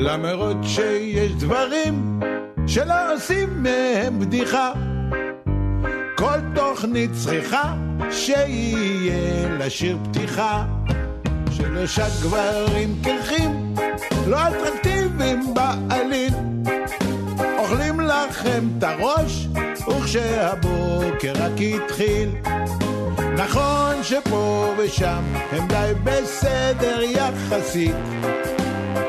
למרות שיש דברים שלא עושים מהם בדיחה. כל תוכנית צריכה שיהיה לשיר פתיחה. שלושה גברים קרחים, לא אטרקטיביים בעליל. אוכלים לכם את הראש, וכשהבוקר רק התחיל. נכון שפה ושם הם די בסדר יחסית.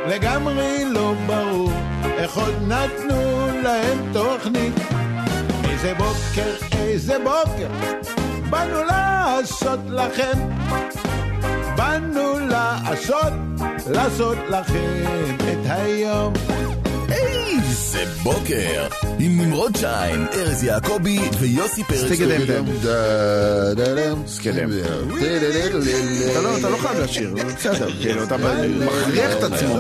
לגמרי לא ברור איך עוד נתנו להם תוכנית. איזה בוקר, איזה בוקר, באנו לעשות לכם. באנו לעשות, לעשות לכם את היום. איזה בוקר! עם נמרוד שיין, ארז יעקבי ויוסי פרץ. סקדם. אתה לא- אתה לא חייב לשיר, זה בסדר, כאילו, אתה מכריח את עצמו.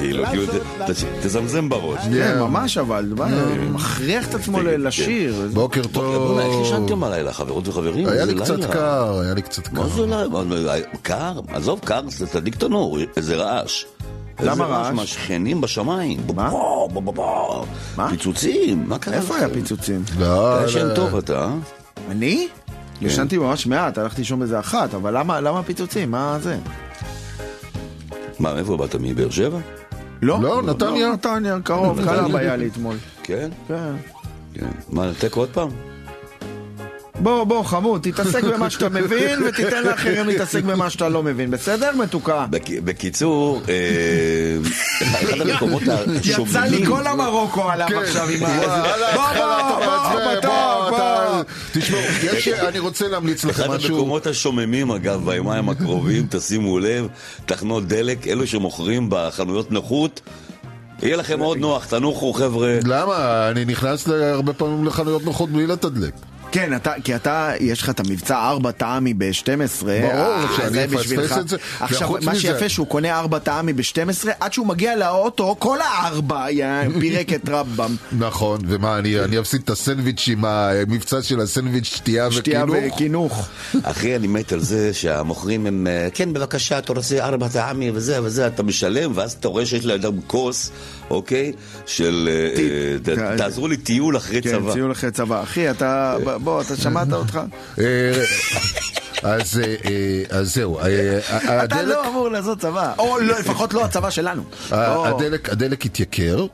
כאילו, כאילו, ת- ת- תזמזם בראש. כן, ממש אבל, מה, מכריח את עצמו ל- לשיר. בוקר טוב. איך ישנתם הלילה, חברות וחברים? היה לי קצת. קר, היה לי קצת מה קר. זה? מה, מה, קר? עזוב, קר, זה תדליק תנור, איזה רעש. למה איזה רעש? מהשכנים בשמיים. מה? מה? פיצוצים, מה קרה איפה היה? פיצוצים? לא, אתה לא. ישן טוב אתה, אה? אני? כן. ישנתי ממש מעט, הלכתי לישון באיזה אחת, אבל למה למה פיצוצים? מה זה? מה, מאיפה באת? מבאר שבע? לא? לא, נתניה. לא, נתניה, קרוב, קלאב היה לי אתמול. כן? כן. כן. מה, תיקו עוד פעם? בוא, בוא, חמוד, תתעסק במה שאתה מבין ותיתן לאחרים להתעסק במה שאתה לא מבין, בסדר, מתוקה? בק- בקיצור, אה, אחד המקומות יצא לי. כל המרוקו עליו עכשיו עם ה... בוא, בוא, בוא, בוא, בוא. תשמעו, אני רוצה להמליץ לכם אחד משהו. המקומות השוממים, אגב, ביומיים הקרובים, תשימו לב, תחנות דלק, אלו שמוכרים בחנויות נוחות, יהיה לכם מאוד נוח, תנוחו חבר'ה. למה? אני נכנס הרבה פעמים לחנויות נוחות בלי לתדלק. כן, אתה, כי אתה, יש לך את המבצע ארבע טעמי ב-12. ברור, שאני אפספס את זה. עכשיו, מה מזה- שיפה שהוא קונה ארבע טעמי ב-12, עד שהוא מגיע לאוטו, כל הארבע פירק את רמב"ם. נכון, ומה, אני אני אפסיד את הסנדוויץ' עם המבצע של הסנדוויץ' שתייה שתייה וקינוך? וקינוך. אחי, אני מת על זה שהמוכרים הם, אה, כן, בבקשה, אתה רוצה ארבע טעמי וזה וזה, אתה משלם, ואז אתה רואה שיש לאדם כוס, אוקיי? של... אה. אה, תעזרו לי טיול אחרי כן, צבא. ציון אחרי צבא. אחי, אתה, בוא, אתה שמעת אותך? אה, אז אז זהו, אה, אתה הדלק- לא אמור לעשות צבא. או לא, לפחות לא הצבא שלנו. לא. הדלק- הדלק התייקר,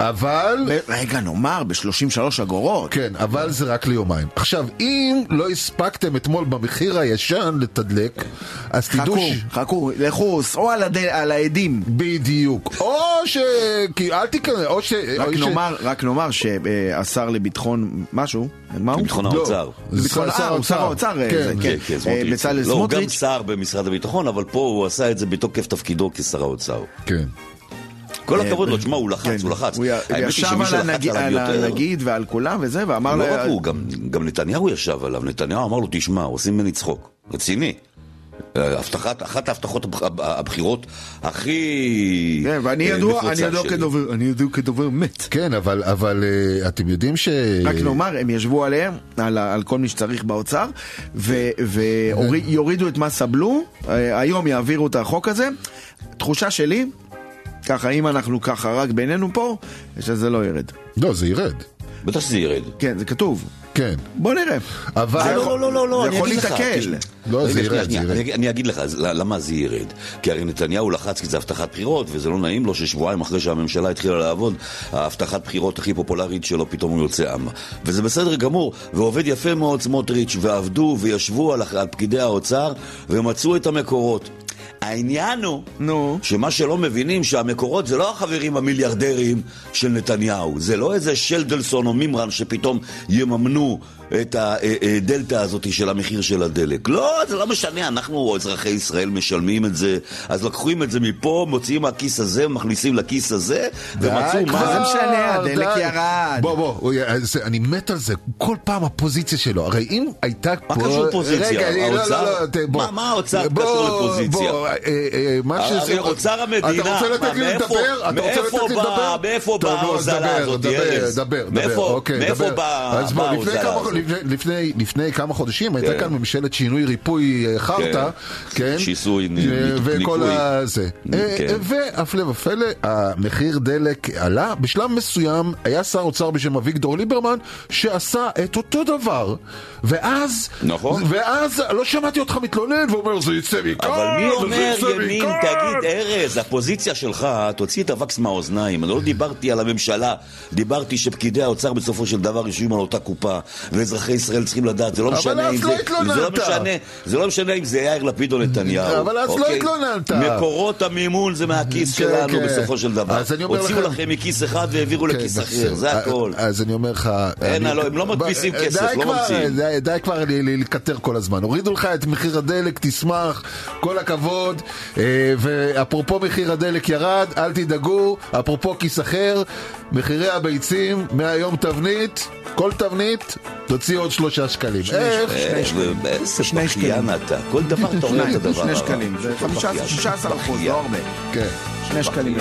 אבל... רגע, נאמר, ב-33 אגורות. כן, אבל זה רק ליומיים. עכשיו, אם לא הספקתם אתמול במחיר הישן לתדלק, אז תדעו חכו, ש... חכו, לכו, סעו על הד- על העדים. בדיוק. או ש... כי אל תיכנס, או ש... רק או ש- נאמר, רק נאמר שהשר לביטחון משהו, מה הוא? ביטחון לא, האוצר. ביטחון- שר אה, הוא שר האוצר, כן. זה, כן, כן, אה, סמוטריץ'. בצלאל לא, הוא גם סמוטריץ'. שר במשרד הביטחון, אבל פה הוא עשה את זה בתוקף תפקידו כשר האוצר. כן. כל הכבוד לו, תשמע, הוא לחץ, כן, הוא לחץ. הוא האמת היא ישב על לחץ הנגיד- ועל כולם וזה, ואמר לא לה- רק הוא, גם, גם נתניהו ישב עליו. נתניהו אמר לו, תשמע, עושים ממני צחוק. רציני. אה, הבטחת, אחת ההבטחות הבח- הבחירות הכי כן, ואני אה, ידוע, אני ידוע שלי. כדובר, אני ידוע כדובר מת. כן, אבל, אבל אה, אתם יודעים ש... רק נאמר, הם ישבו עליהם, על, על כל מי שצריך באוצר, ויורידו את מס הבלו, אה, היום יעבירו את החוק הזה. תחושה שלי, ככה, אם אנחנו ככה רק בינינו פה, שזה לא ירד. לא, זה ירד. בטח שזה ירד. כן, זה כתוב. כן. בוא נראה. אבל... לא, לא, לא, לא, לא, זה אני יכול אגיד לך. להתעכל. תשמע, לא, רגע, זה ירד, זה ירד. אני- אגיד לך למה זה ירד. כי הרי נתניהו לחץ כי זה הבטחת בחירות, וזה לא נעים לו ששבועיים אחרי שהממשלה התחילה לעבוד, ההבטחת בחירות הכי פופולרית שלו, פתאום הוא יוצא עמה. וזה בסדר גמור, ועובד יפה מאוד סמוטריץ', ועבדו וישבו על, על פקידי האוצר, ומצאו את המקורות. העניין הוא נו. שמה שלא מבינים שהמקורות זה לא החברים המיליארדרים של נתניהו, זה לא איזה שלדלסון או מימרן שפתאום יממנו את הדלתא הזאת של המחיר של הדלק. לא, זה לא משנה, אנחנו אזרחי ישראל משלמים את זה, אז לקחים את זה מפה, מוציאים מהכיס הזה, מכניסים לכיס הזה, ומצאו מה זה משנה, הדלק די. ירד. בוא, בוא, אני מת על זה. כל פעם הפוזיציה שלו. הרי אם הייתה פה... קשור פוזיציה? רגע, לא, לא, האוצר? לא, ת- בוא. מה- מה האוצר בוא, קשור לפוזיציה? בוא, אה, אה, מה הרי. אוצר המדינה, אתה רוצה לתת מה, לי מאיפה- לדבר? אתה רוצה מאיפה לתת לי לדבר? מאיפה באה ההוזלה דבר, הזאת, דבר, ארז? דבר, דבר, מאיפה- אוקיי, מאיפה דבר. באה- אז בוא, באה ההוזלה הזאת? לפני, לפני כמה חודשים הייתה כן. כאן ממשלת שינוי ריפוי אה, חרטא, כן? שיסוי, נ- אה, וכל ניקוי. הזה. אה, כן. והפלא ופלא, המחיר דלק עלה. בשלב מסוים היה שר אוצר בשם אביגדור ליברמן, שעשה את אותו דבר. ואז, נכון. ואז לא שמעתי אותך מתלונן ואומר, זה יצא מכאן, אבל מי אומר ימין? מכאן." תגיד, ארז, הפוזיציה שלך, תוציא את הווקס מהאוזניים. אני לא דיברתי על הממשלה, דיברתי שפקידי האוצר בסופו של דבר יושבים על אותה קופה, ואזרחי ישראל צריכים לדעת, זה לא אבל משנה אז אם לא זה... התלוננת. זה לא משנה, זה לא משנה אם זה יאיר לפיד או נתניהו. אבל אז לא אוקיי? התלוננת. מקורות המימון זה מהכיס כן, שלנו כן. בסופו של דבר. אז הוציאו לכם- מכיס אחד והעבירו כן, לכיס. אחר, זה הכל. אז אני אומר לך... אין, הם לא מדפיסים כסף, לא ממציאים. די- כבר לקטר כל הזמן. הורידו לך את מחיר הדלק, תשמח, כל הכבוד. אה, ואפרופו מחיר הדלק ירד, אל תדאגו. אפרופו כיס אחר, מחירי הביצים, מהיום תבנית, כל תבנית, תוציא עוד שלושה שקלים. איך? אה, איזה שני בכיין אתה. כל דבר אתה אומר את הדבר שני הרע. שקלים, זה 15, 16 אחוז. לא הרבה. כן. שני שקלים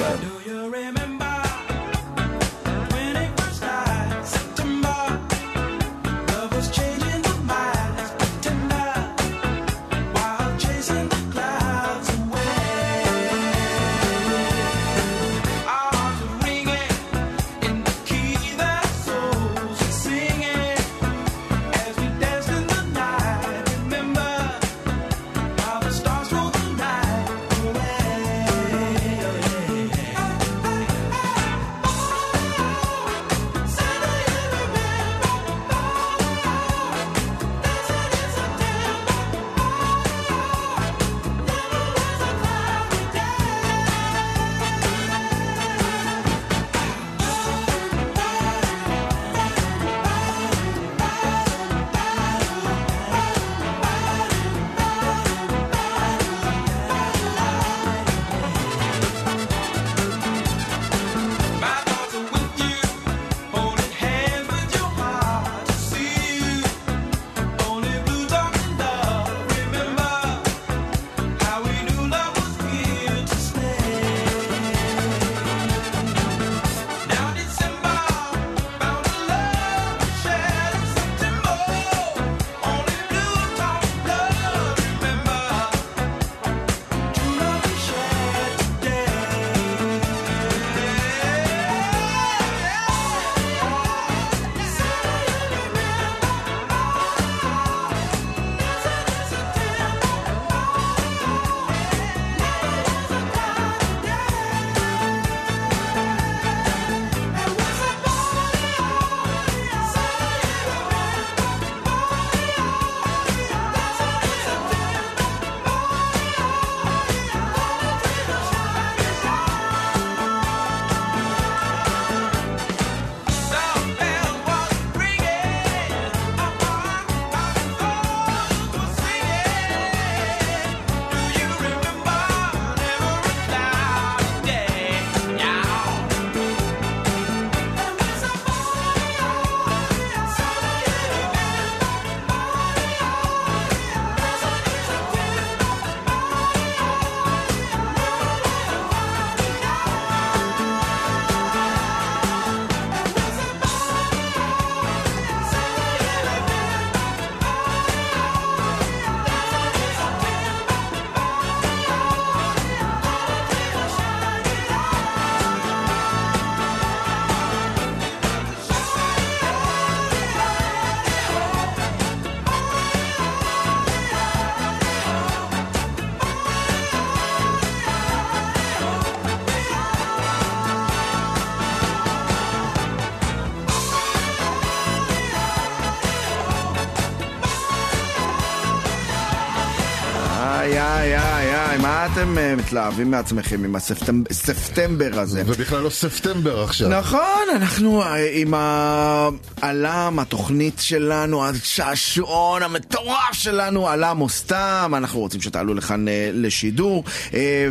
אתם אה, מתלהבים מעצמכם עם הספטמבר הזה? ובכלל לא ספטמבר עכשיו. נכון, אנחנו אה, עם העלם, התוכנית שלנו, השעשועון המטורף שלנו, עלם או סתם, אנחנו רוצים שתעלו לכאן אה, לשידור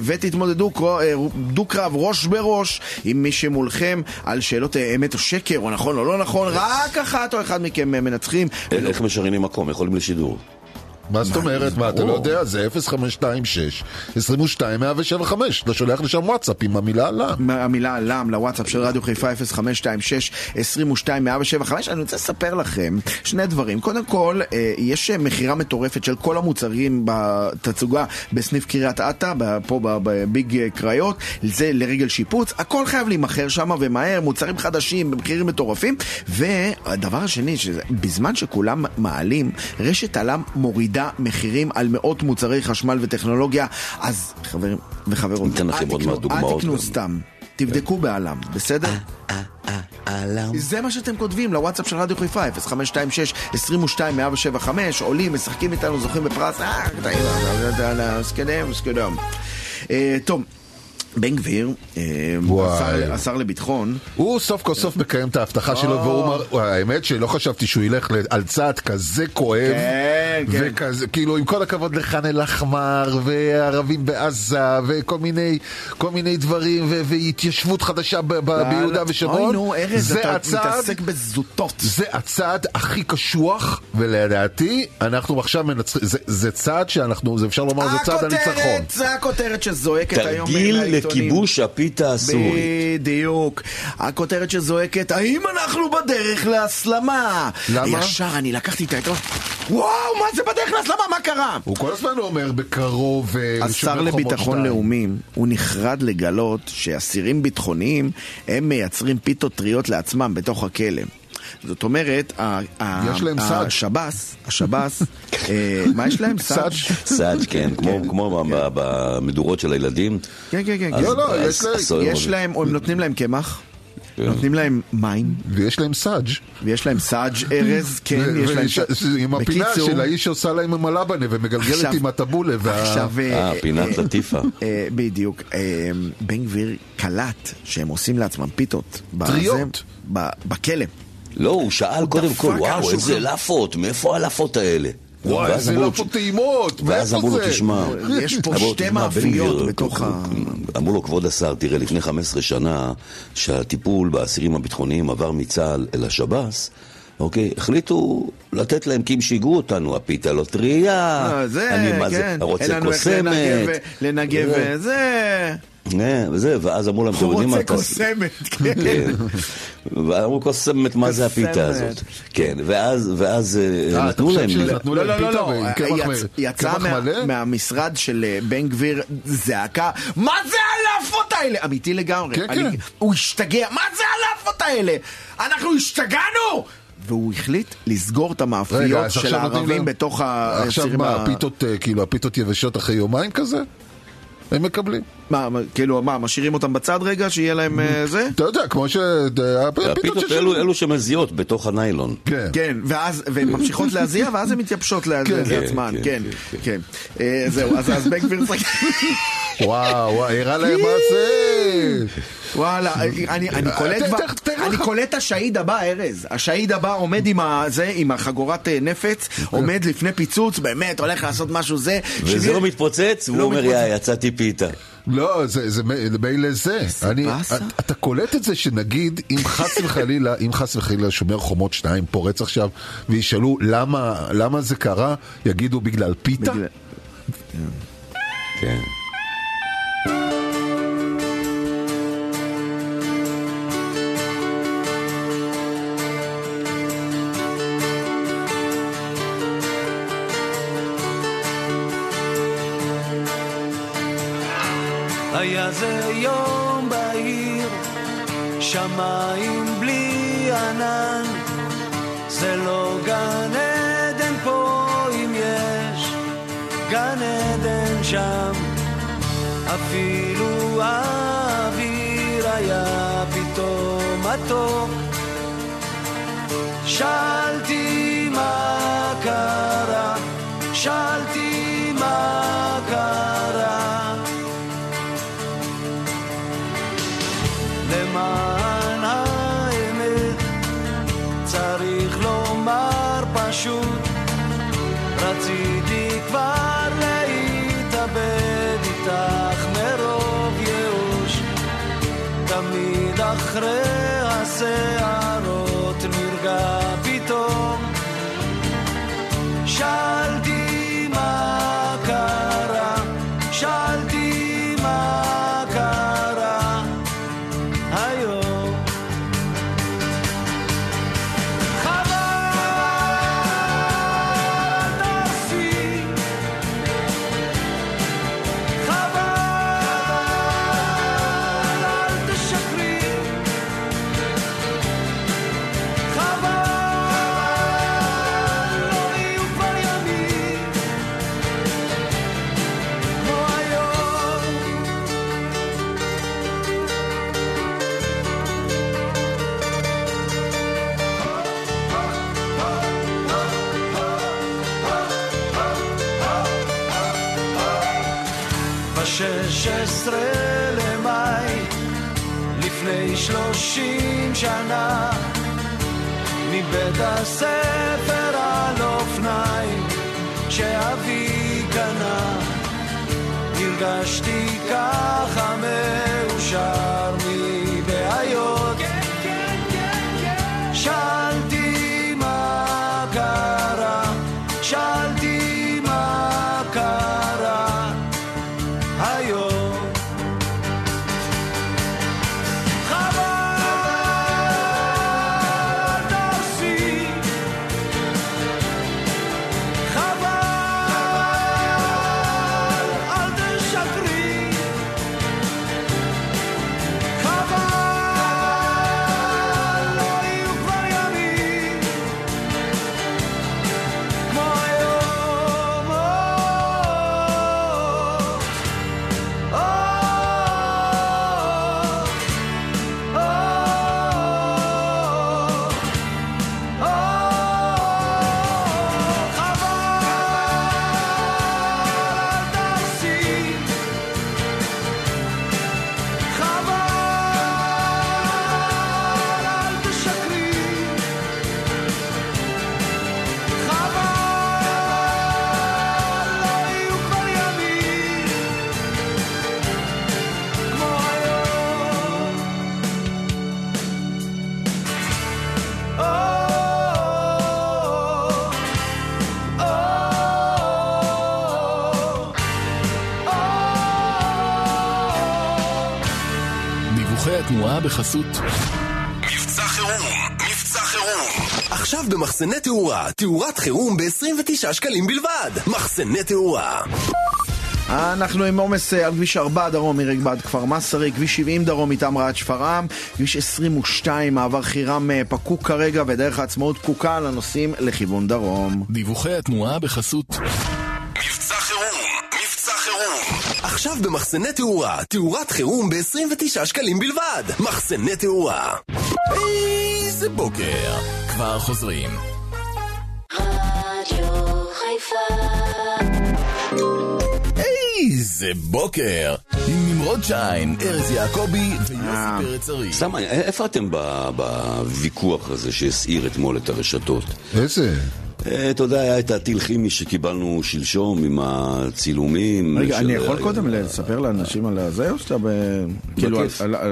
ותתמודדו דו-קרב ראש בראש עם מי שמולכם על שאלות אמת או שקר, או נכון או לא נכון, רק אחת או אחד מכם מנצחים. איך משריינים מקום? יכולים לשידור. מה זאת אומרת? מה, אתה לא יודע? זה 0526 22 175. אתה שולח לשם וואטסאפ עם המילה עלם. המילה עלם לוואטסאפ של רדיו חיפה 0526-22-175 אני רוצה לספר לכם שני דברים. קודם כל, אה, יש מכירה מטורפת של כל המוצרים בתצוגה בסניף קריית אתא, פה בביג אה, קריות, זה לרגל שיפוץ, הכל חייב להימכר שם ומהר, מוצרים חדשים במחירים מטורפים. והדבר השני, שבזמן שכולם מעלים, רשת עלם מורידה מחירים על מאות מוצרי חשמל וטכנולוגיה, אז חברים וחברות, אל תקנו-. סתם, תבדקו בעלם, בסדר? זה מה שאתם כותבים לוואטסאפ של רדיו חיפה, 0526-22-175, עולים, משחקים איתנו, זוכים בפרס, אה. אה, טוב. בן גביר, אה. השר- לביטחון, הוא סוף כל סוף מקיים את ההבטחה שלו, והוא אומר, וואי, האמת שלא חשבתי שהוא ילך על צעד כזה כואב, כן, כן. וכזה, כאילו עם כל הכבוד לח'אן אל-אחמר, וערבים בעזה, וכל מיני, כל מיני דברים, והתיישבות חדשה ביהודה ושומרון, אוי נו, ארז, אתה מתעסק בזוטות. זה הצעד הכי קשוח, ולדעתי, אנחנו עכשיו מנצחים, זה, צעד שאנחנו, זה אפשר לומר, זה צעד הניצחון. זה הכותרת שזועקת היום תרגיל לעיתונים. לכיבוש הפיתה הסורי. בדיוק. הכותרת שזועקת, האם אנחנו בדרך להסלמה? למה? ישר אני לקחתי את העיתון, וואו, מה זה בדרך להסלמה? מה קרה? הוא כל הזמן אומר בקרוב, אה, השר לביטחון. לאומי, הוא נחרד לגלות שאסירים ביטחוניים, הם מייצרים פיתות טריות לעצמם בתוך הכלא. זאת אומרת. השב"ס, השב"ס, אה, מה יש להם? סאג'. סאג', כן, כמו- כמו ב- במדורות של הילדים. כן, כן, כן. לא, לא, יש להם-. להם, הם נותנים להם קמח, כן. נותנים להם מים, ויש להם סאג'. ויש להם סאג' ארז, כן, יש להם... עם הפינה של האיש שעושה להם עם הלבנה ומגלגלת עם הטבולה. וה- עכשיו... אה, פינת אה, לטיפה. אה, בדיוק. אה, בן גביר קלט שהם עושים לעצמם פיתות. טריות. ב- בכלא. לא, הוא שאל קודם כל, וואו. איזה לאפות, מאיפה הלאפות האלה? וואי, ואז איזה לאפות טעימות, ואז מאיפה אמרו לו, זה? תשמע, יש פה שתי "תשמע, בן מאפיות בתוך ה- אמרו לו, כבוד השר, תראה, לפני 15 שנה, שהטיפול באסירים הביטחוניים עבר מצה"ל אל השב"ס, אוקיי, החליטו לתת להם, כי הם שיגעו אותנו, הפיתה לא טרייה, אה, זה, אני מה כן. זה, רוצה אין לנו איך קוסמת, לנגב זה, וזה. אה, וזה, ואז אמרו להם, אתם הוא יודעים מה, רוצה תעשו?" קוסמת, כן. כן. ואמרו קוסמת, מה זה הפיתה. הזאת? כן, ואז, ואז אה, אה, נתנו להם... שנתנו לא, להם לא, לא, פיתה לא, ועם קמח יצ- מ- יצא מה-? מהמשרד של אה, בן גביר זעקה, מה זה הלאפות האלה? אמיתי לגמרי. כן, כן. הוא השתגע, מה זה הלאפות האלה? אנחנו השתגענו! והוא החליט לסגור את המאפיות של עכשיו הערבים בתוך עכשיו הצירים מה, ה... הפיתות, אה, כאילו, הפיתות יבשות אחרי יומיים כזה? הם מקבלים. מה, כאילו, מה, משאירים אותם בצד רגע, שיהיה להם אה, זה? אתה יודע, כמו ש... אה, הפיתות. אלו, אלו שמזיעות בתוך הניילון. כן. כן, ואז, והן ממשיכות להזיע, ואז הן מתייבשות לה- כן, לעצמן, כן, כן, כן. אה, זהו, אז אז בן גביר צחק. וואו, וואו, הראה להם מה זה. וואלה, אני, אני קולט את השהיד הבא, ארז. השהיד הבא עומד עם החגורת אה, נפץ, עומד לפני פיצוץ, באמת, הולך לעשות משהו זה. וזה לא מתפוצץ, והוא לא אומר, מתפוצץ. יא, יצאתי פיתה. לא, זה, מילא זה. באסה. אתה, קולט את זה שנגיד, אם חס וחלילה, אם חס וחלילה שומר חומות 2 פורץ עכשיו, וישאלו למה, זה קרה, יגידו בגלל פיתה? כן. שאלתי מה קרה, שאלתי מה קרה. למען האמת צריך לומר פשוט רציתי כבר להתאבד איתך מרוב ייאוש תמיד אחרי הסערות תאורת חירום ב-29 שקלים בלבד. מחסני תאורה. אנחנו עם עומס אה, על כביש 4 דרום מרגבד כפר מסרי, כביש 70 דרום מטמרה עד שפרעם, כביש 22 מעבר חירם אה, פקוק כרגע ודרך העצמאות פקוקה לנוסעים לכיוון דרום. דיווחי התנועה בחסות מבצע חירום, מבצע חירום. עכשיו במחסני תאורה, תאורת חירום ב-29 שקלים בלבד. מחסני תאורה. איזה בוקר כבר חוזרים איזה בוקר עם נמרוד שיין, ארז יעקבי אה. ויוסי פרץ ארי סתם, איפה אתם בוויכוח הזה שהסעיר אתמול את הרשתות? איזה? אה, אתה יודע, היה את הטיל כימי שקיבלנו שלשום עם הצילומים. רגע, של- אני יכול קודם לספר לאנשים על הזה או שאתה ב... כאילו,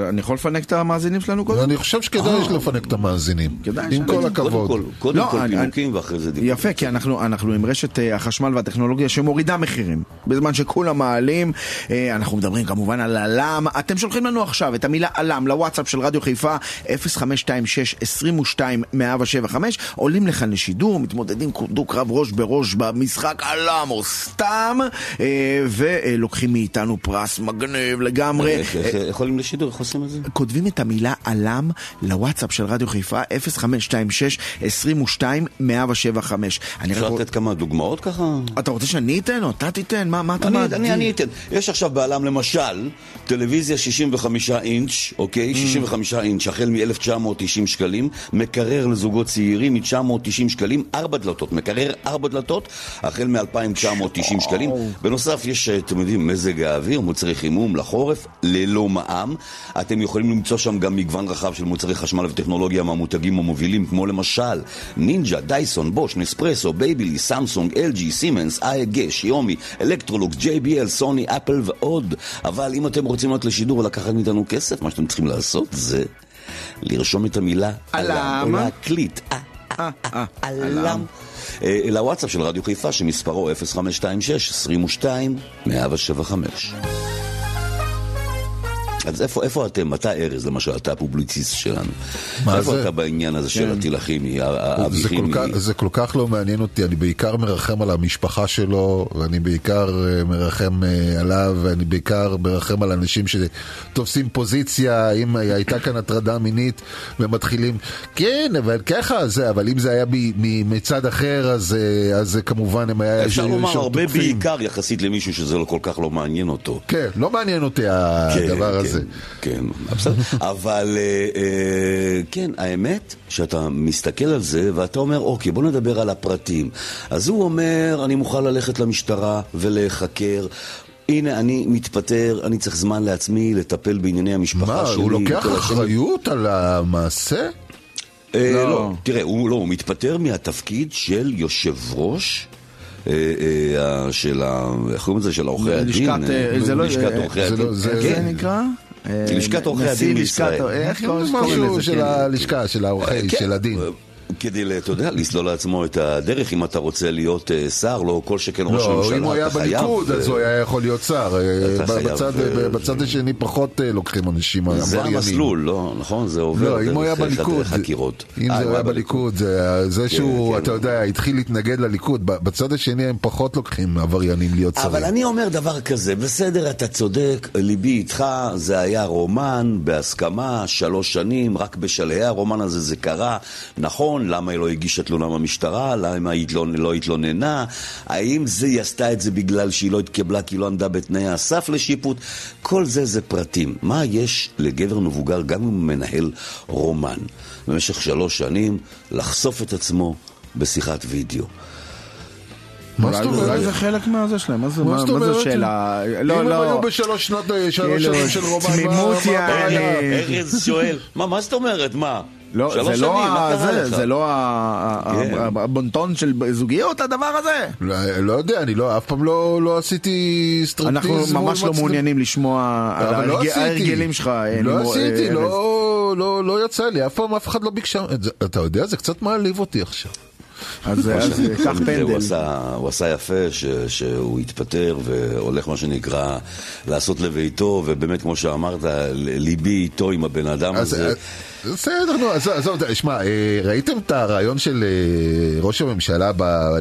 אני יכול לפנק את המאזינים שלנו קודם? אני חושב שכדאי לפנק את המאזינים. כדאי עם כל הכבוד. קודם לא, כל אני- פינוקים ואחרי זה דיבור. יפה, כי אנחנו, אנחנו עם רשת אה, החשמל והטכנולוגיה שמורידה מחירים. בזמן שכולם מעלים, אה, אנחנו מדברים כמובן על הלם. אתם שולחים לנו עכשיו את המילה עלם לוואטסאפ של רדיו חיפה 0526-22-1075, עולים לכאן לשידור, מתמודדים דו-קרב ראש בראש במשחק עלם או סתם, אה, ולוקחים מאיתנו פרס מגניב לגמרי. איך- יכולים לשידור? איך עושים את זה? כותבים את המילה עלם לוואטסאפ של רדיו חיפה 0526-22-1075. אני אפשר. לתת כמה דוגמאות ככה? אתה רוצה שאני אתן או אתה תיתן? מה, אתה מעדיף? אני, אני אתן. יש עכשיו בעלם למשל, טלוויזיה 65 אינץ', אוקיי? 65 אינץ', החל מ-1990 שקלים, מקרר לזוגות צעירים מ-990 שקלים, ארבע דלתות, מקרר ארבע דלתות, החל מ-2990 שקלים. בנוסף, יש, אתם יודעים, מזג האוויר, מוצרי חימום לחורף, ללא מע"מ. אתם יכולים למצוא שם גם מגוון רחב של מוצרי חשמל וטכנולוגיה מהמותגים המובילים, כמו למשל נינג'ה, דייסון, בוש, נספרסו, בייביליס, סמסונג, LG, סימנס, AEG, שיאומי, אלקטרולוקס, JBL, סוני, אפל ועוד. אבל אם אתם רוצים לעלות לשידור ולקחת מאיתנו כסף, מה שאתם צריכים לעשות זה לרשום את המילה עלם. או להקליט. אה, אה, אה, עלם. אה, לוואטסאפ של רדיו חיפה שמספרו 0526-22-1075. אז איפה, איפה אתם? אתה ארז, למשל, אתה הפובליציסט שלנו. מה איפה זה? אתה בעניין הזה של הטיל הכימי, האבי כימי? זה כל כך לא מעניין אותי, אני בעיקר מרחם על המשפחה שלו, ואני בעיקר אה, מרחם אה, עליו, ואני בעיקר מרחם על אנשים שתופסים פוזיציה, אם הייתה כאן הטרדה מינית, ומתחילים, כן, אבל ככה זה, אבל אם זה היה ב, מ, מצד אחר, אז, אה, אז כמובן הם היה... אפשר לומר הרבה תוקפים. בעיקר יחסית למישהו שזה לא כל כך לא מעניין אותו. כן, לא מעניין אותי הדבר כן, הזה. כן, בסדר. אבל אה, אה, כן, האמת שאתה מסתכל על זה ואתה אומר, אוקיי, בוא נדבר על הפרטים. אז הוא אומר, אני מוכן ללכת למשטרה ולהיחקר. הנה, אני מתפטר, אני צריך זמן לעצמי לטפל בענייני המשפחה מה, שלי. הוא לוקח כל השנים." אחריות על המעשה? אה, לא. לא, תראה, הוא לא, הוא מתפטר מהתפקיד של יושב ראש. אה, של ה... איך קוראים לזה? של עורכי הדין? לשכת, זה לא- לשכת עורכי זה הדין. לא- זה- זה כן. נקרא? אה, לשכת עורכי הדין בישראל. איך קוראים קוראים משהו לזה? של כן. הלשכה, של העורכי, כן, של הדין. כדי, אתה יודע, לסלול לעצמו את הדרך, אם אתה רוצה להיות אה, שר, לא כל שכן ראש לא, הממשלה, אם הוא היה אתה חייב, בליכוד, אז אה, הוא היה יכול להיות שר. אה, אתה חייב, בצד- השני פחות לוקחים אנשים זה עבריינים. המסלול, לא, נכון? זה עובר לא, אם הוא היה דרך חקירות. אם זה היה בליכוד, זה זה שהוא, כן. אתה יודע, התחיל להתנגד לליכוד, בצד השני הם פחות לוקחים עבריינים להיות אבל שרים. אני אומר דבר כזה, בסדר, אתה צודק, ליבי איתך, זה היה רומן בהסכמה, שלוש שנים, רק בשלהי הרומן הזה זה קרה. נכון, למה היא לא הגישה תלונה במשטרה? למה היא לא, לא התלוננה? האם זה, היא עשתה את זה בגלל שהיא לא התקבלה כי היא לא עמדה בתנאי הסף לשיפוט? כל זה זה פרטים. מה יש לגבר מבוגר, גם אם הוא מנהל רומן, במשך שלוש שנים, לחשוף את עצמו בשיחת וידאו? מה זאת אולי- אולי אומרת? זה חלק מהזה שלהם, מה זה מה מה- זאת אומרת? שאלה? אם לא, הם לא. היו בשלוש שנות, שלוש כאילו, שנים של רומן, מה תמימות מה יעני. הבעיה? ארז שואל, מה, מה זאת אומרת? מה? לא, שלוש זה שנים, לא מה ה- קרה זה, לך? זה לא כן. הבונטון של זוגיות, הדבר הזה? לא לא יודע, אני לא, אף פעם לא לא עשיתי סטריפטיז אנחנו ממש לא. מעוניינים לשמוע על לא. ההרגלים שלך. אה, לא עשיתי, אה. לא, לא, לא יצא לי, אף פעם אף אחד לא ביקשה, אתה יודע, זה קצת מעליב אותי עכשיו. אז קח הוא פנדל. עשה, הוא עשה יפה ש, שהוא התפטר והולך מה שנקרא לעשות לביתו ובאמת כמו שאמרת ליבי איתו עם הבן אדם הזה אה, בסדר, נו, עזוב, שמע, אה, ראיתם את הרעיון של אה, ראש הממשלה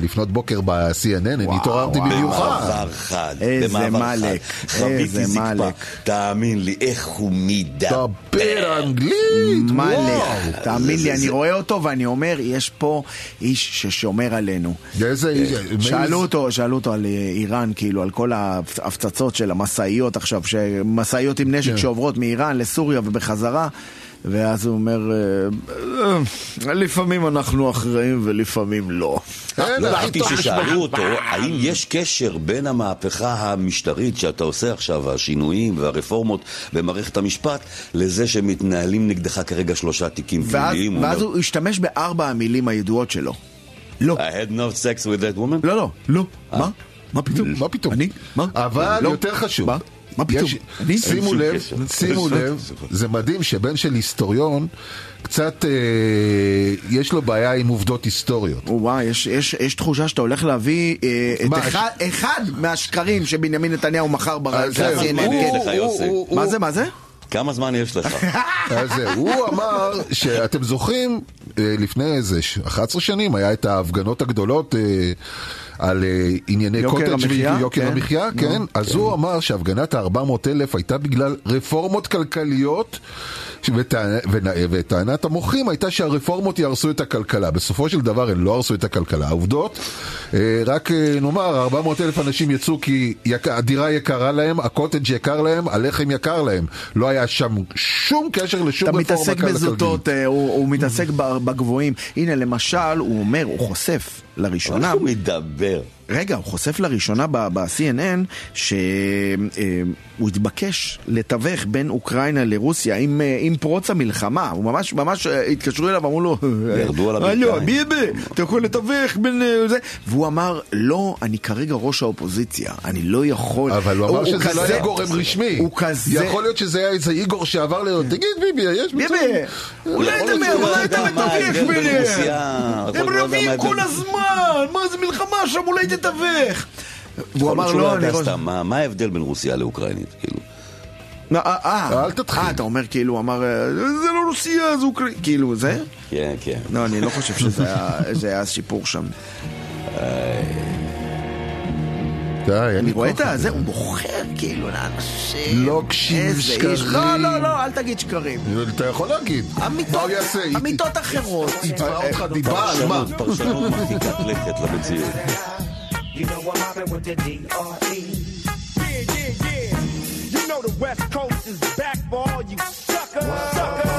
לפנות בוקר ב-CNN? אני התעוררתי וואו. במיוחד. במעבר חד, איזה מלק. חוויתי איזה מלק. תאמין לי, איך הוא מדבר. דבר אנגלית, מלך, וואו. תאמין לי, אני רואה אותו ואני אומר, יש פה איש ששומר עלינו. איזה... שאלו אותו, שאלו אותו על אה, איראן, כאילו, על כל ההפצצות של המשאיות עכשיו, משאיות עם נשק כן. שעוברות מאיראן לסוריה ובחזרה. ואז הוא אומר, אה, אה, לפעמים אנחנו אחראים ולפעמים לא. לא, הכי ראיתי טוב ששאלו אותו, האם יש קשר בין המהפכה המשטרית שאתה עושה עכשיו, השינויים והרפורמות במערכת המשפט, לזה שמתנהלים נגדך כרגע שלושה תיקים ואז, פליליים? ואז הוא השתמש בארבע המילים הידועות שלו. לא, I had no sex with that woman? לא, לא, לא. מה? מה פתאום? מה פתאום? אני? מה? אבל לא. יותר חשוב. מה? פתאום? יש-? שימו לב. שימו לב, זה מדהים שבן של היסטוריון, קצת אה, יש לו בעיה עם עובדות היסטוריות. וואי, יש, יש, יש תחושה שאתה הולך להביא אה, את אחד, אחד מהשקרים שבנימין נתניהו מכר ברדיו. כן. מה זה, מה זה? כמה זמן יש לך? אז זהו, הוא אמר שאתם זוכרים, אה, לפני איזה ש- 11 שנים היה את ההפגנות הגדולות אה, על אה, ענייני קוטג' ויוקר כן. המחיה, כן? אז הוא אמר שהפגנת ה-400 אלף הייתה בגלל רפורמות כלכליות וטענת המוחים הייתה שהרפורמות יהרסו את הכלכלה. בסופו של דבר הן לא הרסו את הכלכלה. העובדות, אה, רק אה, נאמר, 400 אלף אנשים יצאו כי יק- הדירה יקרה להם, הקוטג' יקר להם, הלחם יקר להם. לא היה שם שום קשר לשום אתה רפורמה מתעסק כלכלית. בזוטות, אה, הוא, הוא מתעסק ב- בגבוהים. הנה, למשל, הוא אומר, הוא חושף לראשונה, איך הוא מדבר? רגע, הוא חושף לראשונה ב-CNN שהוא התבקש לתווך בין אוקראינה לרוסיה עם, אה, עם פרוץ המלחמה. הוא ממש, ממש אה, התקשרו אליו, אמרו לו, ירדו על הברכיים." ביבי, אתה יכול לתווך בין אה, זה? והוא אמר, לא, אני כרגע ראש האופוזיציה, אני לא יכול. אבל הוא אמר שזה לא היה גורם רשמי. הוא כזה... יכול להיות שזה היה איזה איגור שעבר לו, תגיד ביבי, יש ביבי, מצב?" אולי אתה מתווך ביניהם. הם רבים כל. הזמן, מה זה מלחמה שם, אולי תתווך. והוא אמר, לא, לא אני מה ההבדל בין רוסיה לאוקראינית? כאילו? אה, אה, אל תתחיל. אה, אתה אומר כאילו, הוא אמר, אה, זה לא רוסיה, זה אוקראינה, כאילו, זה? כן, כן. לא, אני לא חושב שזה היה- סיפור שם. אני רואה את. זה, הוא מוכר כאילו לאנשים. לא קשיב שקרים. לא, לא, לא, אל תגיד שקרים. אתה יכול להגיד. אמיתות, אחרות. יתבע אותך דיבה, על מה? פרשנות מרחיקת לכת למציאות. You know I'm mobbing with the D.R.E. Yeah, yeah, yeah. You know the West Coast is back for all you suckers. Suckers.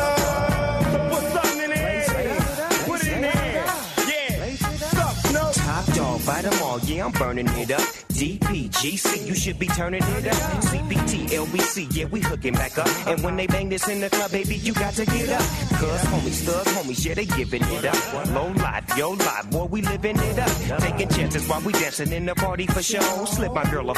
So put something in the air. Put it in the air. Yeah. Suck, no. Top dog, bite 'em all, yeah, I'm burning it up. DPGC, you should be turning it up. CBT, LBC, yeah, we hooking back up. And when they bang this in the club, baby, you got to get up. Cuz homies, thugs, homies, yeah, they giving it up. Low life, yo life, boy, we living it up. Taking chances while we dancing in the party for show. Slip my girl up.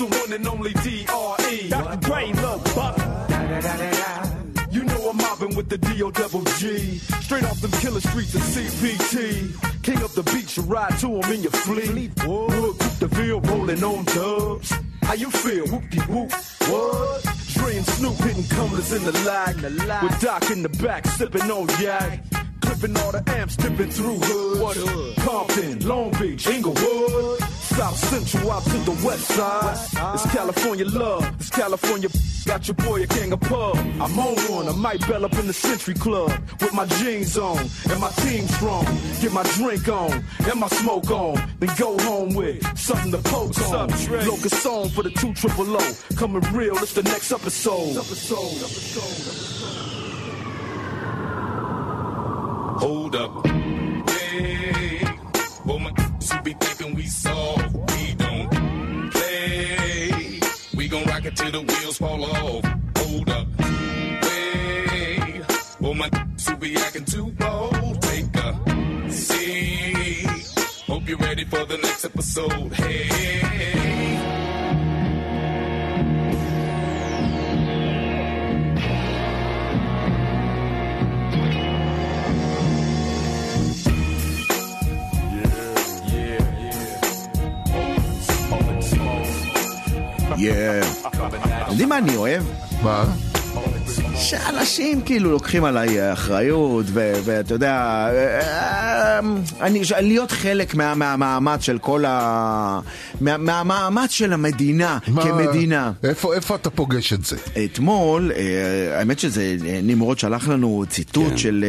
The one and only D.R.E. Dr. Dre, Lil Buck. You know I'm mobbing with the D.O. double G. Straight off them killer streets of CPT. King of the beach, you ride to him in your fleet. Wood, the field rolling on dubs. How you feel? Whoop-de-whoop. What? Dre and Snoop hitting cumblers in the lag. With Doc in the back, sipping on yak. Clipping all the amps, dipping through hood. What hood? Compton, Long Beach, Inglewood. South Central out to the west side. It's California love. It's California. Got your boy a gang of pub. I'm on one. I might bell up in the Century Club with my jeans on and my team strong. Get my drink on and my smoke on. Then go home with something to poke on. Locust song for the two triple O. Coming real. It's the next episode. Hold up. Hey, well, my should be thinking we soft. We don't play. We gon' rock it till the wheels fall off. Hold up. Hey, well, my should be acting too bold. Take a seat. Hope you're ready for the next episode. Hey. יודעים מה אני אוהב? מה? שאנשים כאילו לוקחים עליי אה, אחריות, ו- ואתה יודע, אה, אני, להיות חלק מה- מהמאמץ של כל ה... מה- מהמאמץ של המדינה מה- כמדינה. איפה איפה אתה פוגש את זה? אתמול, אה, האמת שזה, נמרוד שלח לנו ציטוט כן. של,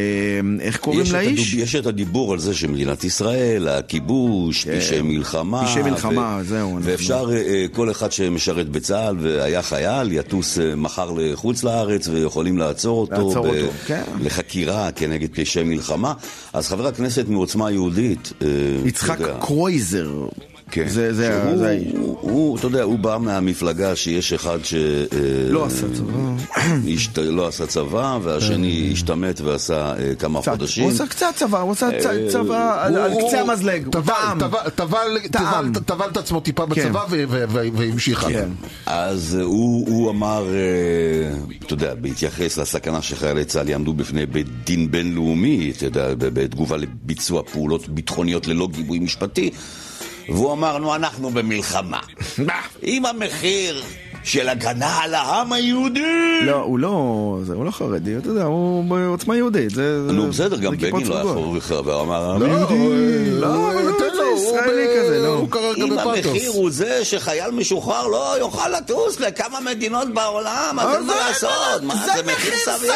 איך קוראים יש את, לאיש? הדיב, יש את הדיבור על זה שמדינת ישראל, הכיבוש, פשעי מלחמה. פשעי מלחמה, זהו, אנחנו- ואפשר, אה, כל אחד שמשרת בצה"ל והיה חייל, יטוס מחר לחוץ לארץ ויכולים לעצור אותו. לעצור ב- אותו, כן. לחקירה כנגד פשעי מלחמה. אז חבר הכנסת מעוצמה יהודית, אה, יצחק יודע, קרויזר. כן. זה, זה, שהוא- זה האיש. הוא, הוא, אתה יודע, הוא בא מהמפלגה שיש אחד ש... אה, לא עשה צבא. השת... לא עשה צבא, והשני השתמט ועשה אה, כמה קצת. חודשים. הוא עשה קצת צבא, הוא עשה צ- אה, צבא על על הוא- קצה הוא המזלג, טבל- את עצמו טיפה כן. בצבא ו- ו- ו- והמשיך הלאה. כן. אז אה, הוא, הוא אמר, אה, אתה יודע, בהתייחס לסכנה שחיילי צה"ל יעמדו בפני בית דין בינלאומי, אתה יודע, בתגובה לביצוע פעולות ביטחוניות ללא גיבוי משפטי, והוא אמר, נו, אנחנו במלחמה. עם המחיר של הגנה על העם היהודי. לא, הוא לא, זה, הוא לא חרדי, אתה יודע, הוא בעוצמה יהודית. זה, זה- נו, בסדר, זה גם בגין לא היה. חורך ואמר, לא, "יהודי". הוא- לא, אבל תן זה לו, הוא ישראלי כזה, לא. הוא קרא גם אם בפאתוס. המחיר הוא זה שחייל משוחרר לא יוכל לטוס לכמה מדינות בעולם, אז אין מה זה- לעשות, מה זה מחיר סביר,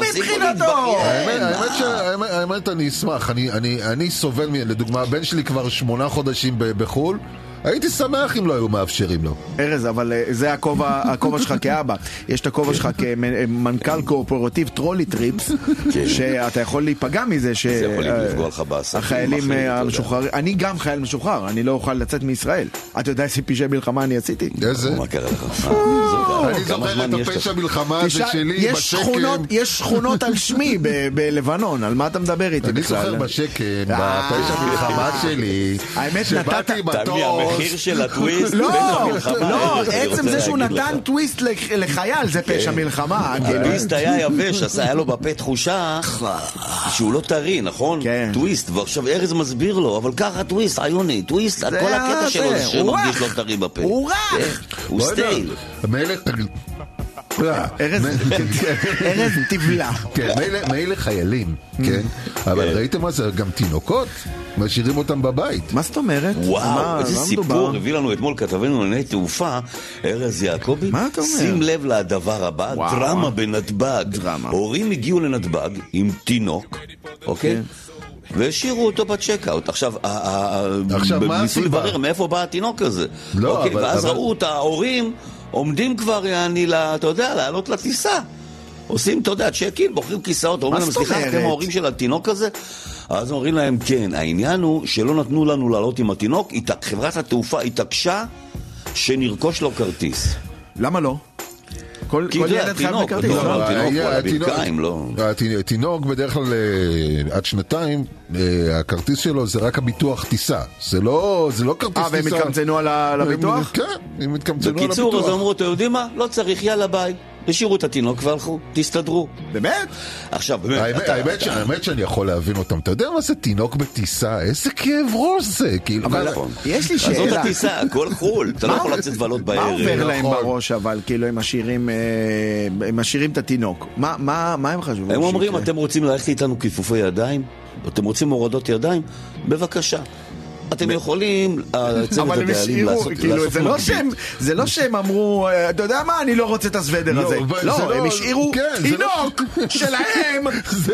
מבחינתו. להתבכיין, האמת- אני אשמח, אני- אני אני סובל, לדוגמה, הבן שלי כבר שמונה חודשים בחו"ל, הייתי שמח אם לא היו מאפשרים לו. ארז, אבל אה, זה הכובע שלך כאבא. יש את הכובע שלך כמנכ"ל קואופרטיב טרולי טריפס, שאתה יכול להיפגע מזה ש... כן. זה יכול אה, אה. המשוחררים, אני גם חייל משוחרר, אני לא אוכל לצאת מישראל. אתה יודע איזה פשעי מלחמה אני עשיתי? איזה? מה קרה לך? אני זוכר את? הפשע מלחמה הזה שלי בשקם. יש שכונות על שמי בלבנון, על מה אתה מדבר איתי אני בכלל? זוכר בשקם. בפשע מלחמה שלי, שבאתי מטוס, המחיר של הטוויסט, לא, פשע מלחמה, לא, אני עצם זה שהוא נתן. טוויסט לח- לחייל זה פשע מלחמה. כאילו. הטוויסט היה יבש, עשה, היה לו בפה תחושה שהוא לא טרי, נכון? כן. טוויסט, ועכשיו ארז מסביר לו, אבל ככה טוויסט, עיוני, טוויסט, כל הקטע שלו זה, שמרגיש. לא טרי בפה. הוא רך. כן, הוא לא סטייל. מילא, אה, ארז ארז תבלע. כן, מילא- מילא חיילים, כן? אבל ראיתם מה זה? גם תינוקות? משאירים אותם בבית. מה זאת אומרת? וואו, איזה סיפור? הביא לנו אתמול כתבנו לענייני תעופה, ארז יעקבי. מה אתה אומר? שים לב לדבר הבא. דרמה בנתב"ג. דרמה. הורים הגיעו לנתב"ג עם תינוק, אוקיי? כן. והשאירו אותו בצ'קאוט. עכשיו, עכשיו, מה ניסו הסיבה? לברר מאיפה בא התינוק הזה. לא, אוקיי, אבל- ואז אבל- ראו את ההורים עומדים כבר, יעני, אתה יודע, לעלות לטיסה. עושים, אתה יודע, צ'ק אין, בוחרים כיסאות, אומרים להם, סליחה? אתם ההורים של התינוק הזה? אז אומרים להם, כן, העניין הוא שלא נתנו לנו לעלות עם התינוק, הת- חברת התעופה התעקשה שנרכוש לו כרטיס. למה לא? כל ילד חייב תינוק, בכרטיס. לא, לא? התינוק לא. בדרך כלל אה, עד שנתיים, אה, הכרטיס שלו זה רק הביטוח טיסה. זה לא זה לא כרטיס אה, טיסה. והם התקמצנו על הביטוח? כן, הם התקמצנו על בקיצור, אז הביטוח. אמרו, אתם יודעים מה? לא צריך, יאללה ביי. השאירו את התינוק והלכו, תסתדרו. באמת? עכשיו, באמת, האמת- אתה- האמת אתה- ש- האמת שאני יכול להבין אותם. אתה יודע מה זה תינוק בטיסה? איזה כאב ראש זה. כאילו, אבל נכון. יש לי אז זאת שאלה. הטיסה, הכל חו"ל, אתה לא יכול לצאת לבלות מה בערב. עובר להם נכון. בראש אבל, כאילו הם משאירים, אה, הם משאירים את התינוק? מה- מה מה הם חשבו? הם אומרים, שיקרה? אתם רוצים ללכת איתנו כיפופי ידיים? אתם רוצים הורדות ידיים? בבקשה. אתם יכולים, אה, צוות אבל הם השאירו, לעשות כאילו, לעשות זה לא. שהם, לא אמרו, אה, אתה יודע מה, אני לא רוצה את הסוודר לא, הזה. לא, לא- הם השאירו כן, לא- תינוק שלהם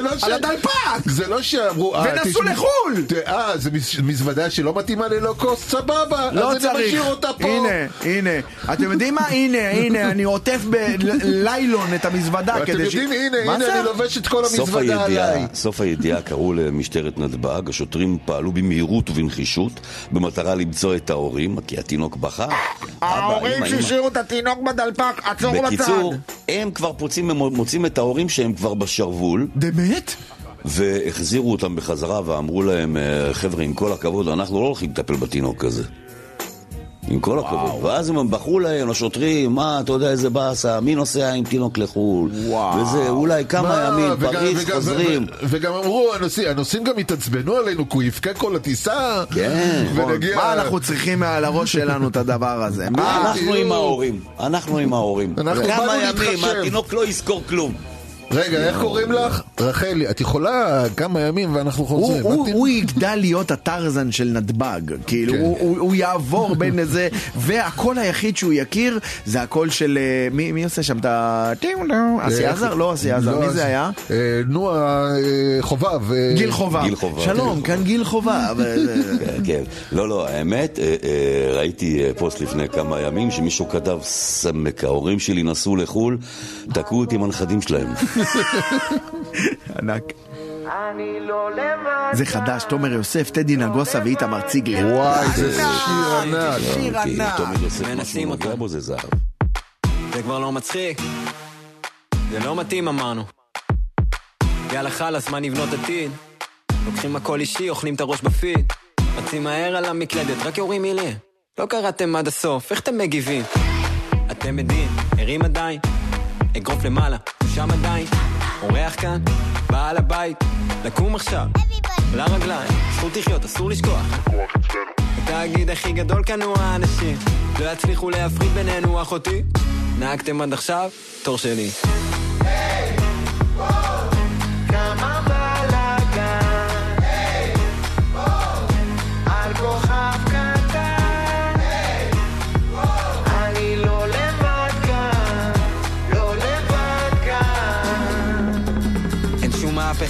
לא. על הדלפק! זה לא שאמרו... אה, ונסעו לחו"ל! אה, זה מז- מזוודה שלא מתאימה ללואו-קוסט, סבבה. לא אז אני צריך. משאיר אותה פה. הנה, הנה. אתם יודעים מה? הנה, הנה, אני עוטף בליילון את המזוודה אתם כדי ש... יודעים, הנה, מה הנה? אני לובש את כל המזוודה עליי. סוף הידיעה קראו למשטרת נתב"ג, השוטרים פעלו במהירות ובנחישות במטרה למצוא את ההורים, כי התינוק בכה. ההורים. שהשאירו את התינוק בדלפק, עצור בצד. בקיצור, הם כבר פוצים, הם מוצאים את ההורים שהם כבר בשרוול, באמת? והחזירו אותם בחזרה ואמרו להם, "אה, חבר'ה, עם כל הכבוד, אנחנו לא הולכים לטפל בתינוק הזה. עם כל הכבוד. ואז הם בחרו להם, לשוטרים, מה, אתה יודע איזה באסה, מי נוסע עם תינוק לחו"ל? וואו. וזה, אולי כמה מה, ימים, פריז, חוזרים. וגם אמרו, הנוסעים הנוסעים גם התעצבנו עלינו, כי הוא יבכה כל הטיסה. כן. ונגיע... מה אנחנו צריכים על הראש שלנו את הדבר הזה? מה? אנחנו עם ההורים, אנחנו עם ההורים. אנחנו כמה באנו ימים, להתחשב. התינוק לא יזכור כלום. רגע, איך קוראים לך? רחלי, את יכולה כמה ימים ואנחנו הוא, חוזרים. הוא, יגדל להיות הטרזן של נתב"ג, כאילו כן. הוא, יעבור בין איזה, והקול היחיד שהוא יכיר זה הקול של, אה, מי, מי עושה שם את ה... אסי אה, עזר? לא אסי עזר, לא, מי אז- זה היה? אה, נו, חובב. גיל חובב. שלום, כאן גיל חובב. כן, כן. לא, לא, האמת, ראיתי פוסט לפני כמה ימים שמישהו כתב, סמק, ההורים שלי נסעו לחו"ל, תקעו אותי עם הנכדים שלהם. ענק. זה חדש, תומר יוסף, טדי נגוסה ואיתמר ציגלר. וואי, זה שיר ענק. שיר ענק. תומר יוסף, מנסים אותו. בו זה זהב. זה כבר לא מצחיק. זה לא מתאים אמרנו. יאללה חלאס, מה נבנות עתיד? לוקחים הכל אישי, אוכלים את הראש בפיד. רצים מהר על המקלדת, רק יורים מילים. לא קראתם עד הסוף, איך אתם מגיבים? אתם עדים, ערים עדיין. אגרוף למעלה, שם עדיין. אורח כאן, בעל הבית. לקום עכשיו, לרגליים. זכות לחיות, אסור לשכוח. התאגיד הכי גדול כאן הוא האנשים לא יצליחו להפריד בינינו אחותי נהגתם עד עכשיו? תור שלי כמה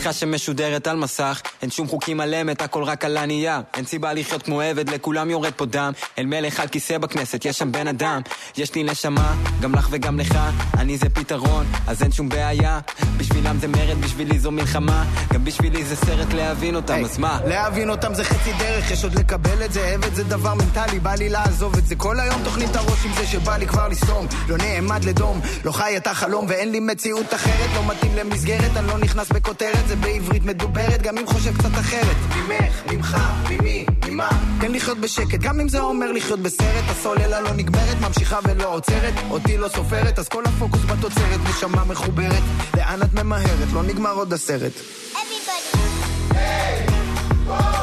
מהפכה שמשודרת על מסך. אין שום חוקים על אמת, הכל רק על הנייר. אין סיבה לחיות כמו עבד, לכולם יורד פה דם. אל מלך על כיסא בכנסת, יש שם בן אדם. יש לי נשמה, גם לך וגם לך אני זה פתרון, אז אין שום בעיה. בשבילם זה מרד, בשבילי זו מלחמה. גם בשבילי זה סרט להבין אותם, אז מה? להבין אותם זה חצי דרך, יש עוד לקבל את זה, עבד זה דבר מנטלי, בא לי לעזוב את זה. כל היום טוחנים את הראש עם זה שבא לי כבר לסתום. לא נעמד לדום, לא חי את החלום, ואין לי מציאות אחרת, לא מתאים למסגרת, אני לא נכנס בכותרת, זה בעברית מדוברת, גם אם חושב קצת אחרת. ממך, ממך, ממי, ממה? תן לחיות בשקט, גם אם זה אומר לחיות בסרט, הסוללה לא נגמרת, ממשיכה ולא עוצרת, אותי לא סופרת, אז כל הפוקוס בתוצרת, נשמה מחוברת, לאן את ממהרת, לא נגמר עוד הסרט. כמה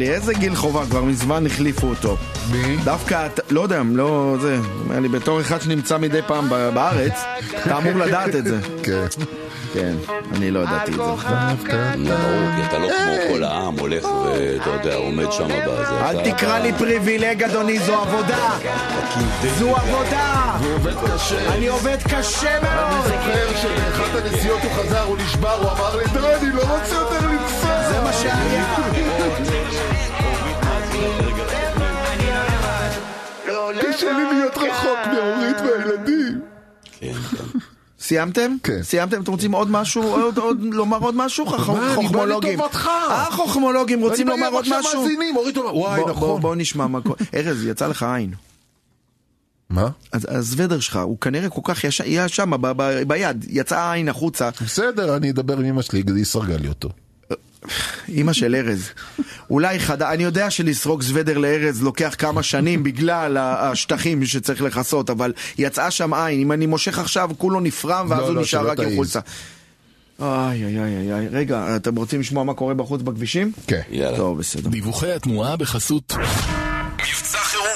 לי, איזה גיל חובה, כבר מזמן החליפו אותו. מי? דווקא, אתה- לא יודע, לא זה, אומר לי, בתור אחד שנמצא מדי פעם ב- בארץ, אתה אמור לדעת את זה. כן. כן, אני לא ידעתי את זה. ברור, כי אתה לא כמו כל העם הולך ואתה יודע, עומד שם בזה. אל תקרא לי פריבילג, אדוני, זו עבודה! זו עבודה! הוא עובד קשה. אני עובד קשה אני מאוד! זוכר שבאחת הנסיעות הוא חזר, הוא נשבר, הוא אמר לי, די, אני לא רוצה יותר לנסוע. זה מה שהיה! קשה לי להיות רחוק מאורית והילדים. כן, כן. סיימתם? כן. סיימתם? אתם רוצים עוד משהו? עוד, עוד, לומר עוד משהו? מה, אני בא חוכמולוגים. החוכמולוגים רוצים אני לומר בא עוד עכשיו משהו? מאזינים, אורית אומר, וואי, נכון. בוא נשמע מה קורה. ארז, יצא לך עין. מה? אז הסוודר שלך, הוא כנראה כל כך יש- היה שם ביד, יצא העין החוצה. בסדר, אני אדבר עם אמא שלי, היא סרגה לי אותו. אימא של ארז. אולי חדה, אני יודע שלסרוק סוודר לארז לוקח כמה שנים בגלל השטחים שצריך לכסות, אבל יצאה שם עין, אם אני מושך עכשיו כולו נפרם ואז לא, הוא לא, נשאר רק עם. חולצה. איי איי איי איי, רגע, אתם רוצים לשמוע מה קורה בחוץ בכבישים? כן. יאללה. טוב, בסדר. דיווחי התנועה בחסות מבצע חירום!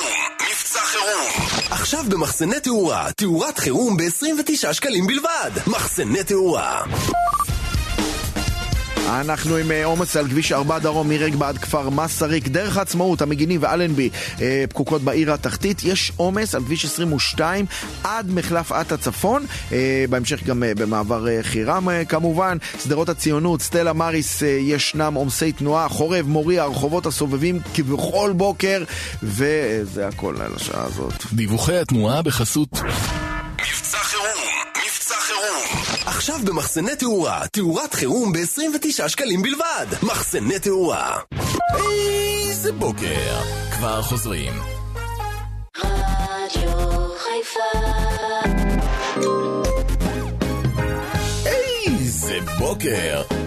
מבצע חירום! עכשיו במחסני תאורה, תאורת חירום ב-29 שקלים בלבד! מחסני תאורה! אנחנו עם אה, עומס על כביש 4 דרום מרגבה עד כפר מסריק, דרך העצמאות, המגינים ואלנבי אה, פקוקות בעיר התחתית. יש עומס על כביש 22 עד מחלף עטה צפון, אה, בהמשך גם במעבר חירם כמובן. שדרות הציונות, סטלה מריס, ישנם עומסי תנועה, חורב, מוריה, הרחובות הסובבים כבכל בוקר, וזה הכל על השעה הזאת. דיווחי התנועה בחסות מבצע! עכשיו במחסני תאורה, תאורת חירום ב-29 שקלים בלבד! מחסני תאורה! איזה בוקר. כבר חוזרים. רדיו חיפה. איזה בוקר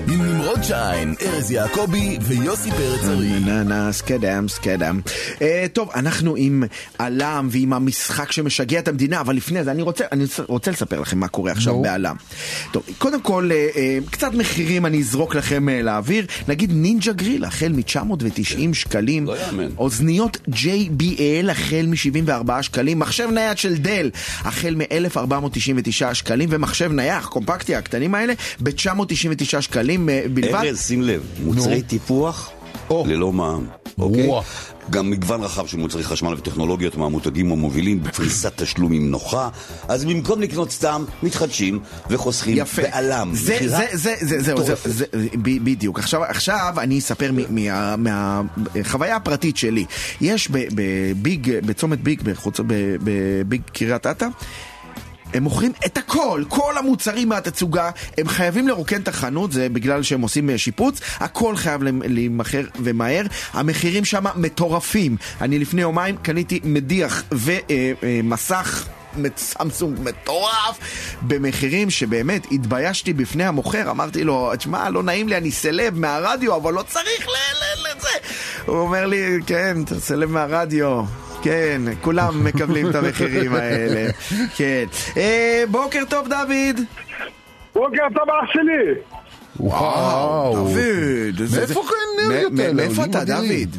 עם נמרוד שיין, ארז יעקבי ויוסי פרץ ארי נה נה סקדם סקדם. אה, טוב, אנחנו עם א.ל.מ ועם המשחק שמשגע את המדינה, אבל לפני זה אני רוצה, אני רוצה לספר לכם מה קורה עכשיו. בא.ל.מ. טוב, קודם כל, אה, אה, קצת מחירים אני אזרוק לכם לאוויר. נגיד נינג'ה גריל החל מ-990 שקלים. לא יאמן. אוזניות JBL החל מ-74 שקלים. מחשב נייד של דל החל מ-1499 שקלים. ומחשב נייח, קומפקטי, הקטנים האלה, ב-999 שקלים בלבד. ארז, שים לב, מוצרי טיפוח או. ללא מע"מ, אוקיי? גם מגוון רחב של מוצרי חשמל וטכנולוגיות מהמותגים המובילים בפריסת תשלומים נוחה, אז במקום לקנות סתם, מתחדשים וחוסכים יפה. בעלם. זה, זה, זה, זה, זהו, זה, מטורפת. זה, ב- בדיוק. עכשיו, עכשיו אני אספר מה- מה- מהחוויה הפרטית שלי. יש ב- בביג, בצומת ביג, בביג קריית אתא. הם מוכרים את הכל, כל המוצרים מהתצוגה, הם חייבים לרוקן את החנות, זה בגלל שהם עושים אה, שיפוץ, הכל חייב להימכר ומהר, המחירים שם מטורפים. אני לפני יומיים קניתי מדיח ומסך סמסונג מטורף במחירים שבאמת התביישתי בפני המוכר, אמרתי לו, תשמע, לא נעים לי, אני סלב מהרדיו, אבל לא צריך לזה. הוא אומר לי, כן, אתה סלב מהרדיו. כן, כולם מקבלים את המחירים האלה. כן. אה, בוקר טוב, דוד. בוקר טוב אח שלי! וואו. דוד. זה- מאיפה האנרגיות האלה? מאיפה אתה. דוד?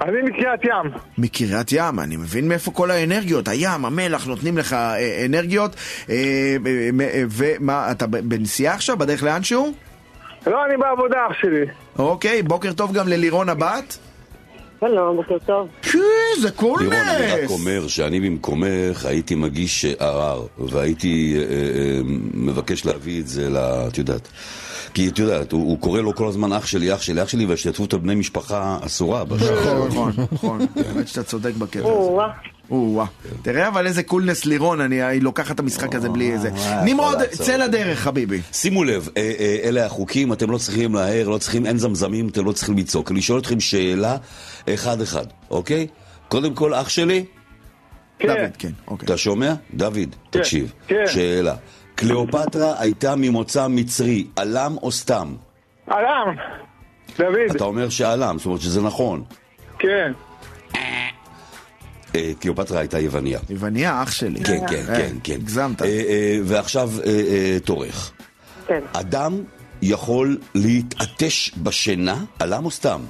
אני מקריית ים. מקריית ים, אני מבין מאיפה כל האנרגיות, הים, המלח, נותנים לך אה, אנרגיות. אה, ומה, אתה בנסיעה עכשיו, בדרך לאנשהו? לא, אני בעבודה אח שלי. אוקיי, בוקר טוב גם ללירון הבת. שלום, בוקר טוב. כן, זה קולנס! לירון, אני רק אומר שאני במקומך הייתי מגיש אה, ערר, והייתי אה, אה, מבקש להביא את זה, ל- את יודעת. כי את יודעת, הוא, הוא קורא לו כל הזמן אח שלי, אח שלי, אח שלי, וההשתתפות על בני משפחה אסורה. הזאת. נכון, נכון, באמת שאתה צודק בקטע הזה. או-אה. או-אה. תראה אבל איזה קולנס לירון, אני היא לוקחת את המשחק הזה בלי איזה... נמרוד, צא. לדרך, חביבי. שימו לב, אה, אה, אלה החוקים, אתם לא צריכים להער, לא צריכים, אין זמזמים, אתם לא צריכים לצעוק. אני שואל אתכם שאלה אחד-אחד, אוקיי? קודם כל, אח שלי, כן. דוד, כן, אוקיי. אתה שומע? דוד, תקשיב. כן. שאלה. קליאופטרה הייתה ממוצא מצרי, עלם או סתם? אהלן. דוד. אתה אומר שעלם, זאת אומרת שזה נכון. כן. אה, קליאופטרה הייתה יווניה. יווניה, אח שלי. כן, כן, אה, כן, כן. הגזמת. אה, ועכשיו תורך. כן. אדם יכול להתעטש בשינה, עלם או סתם?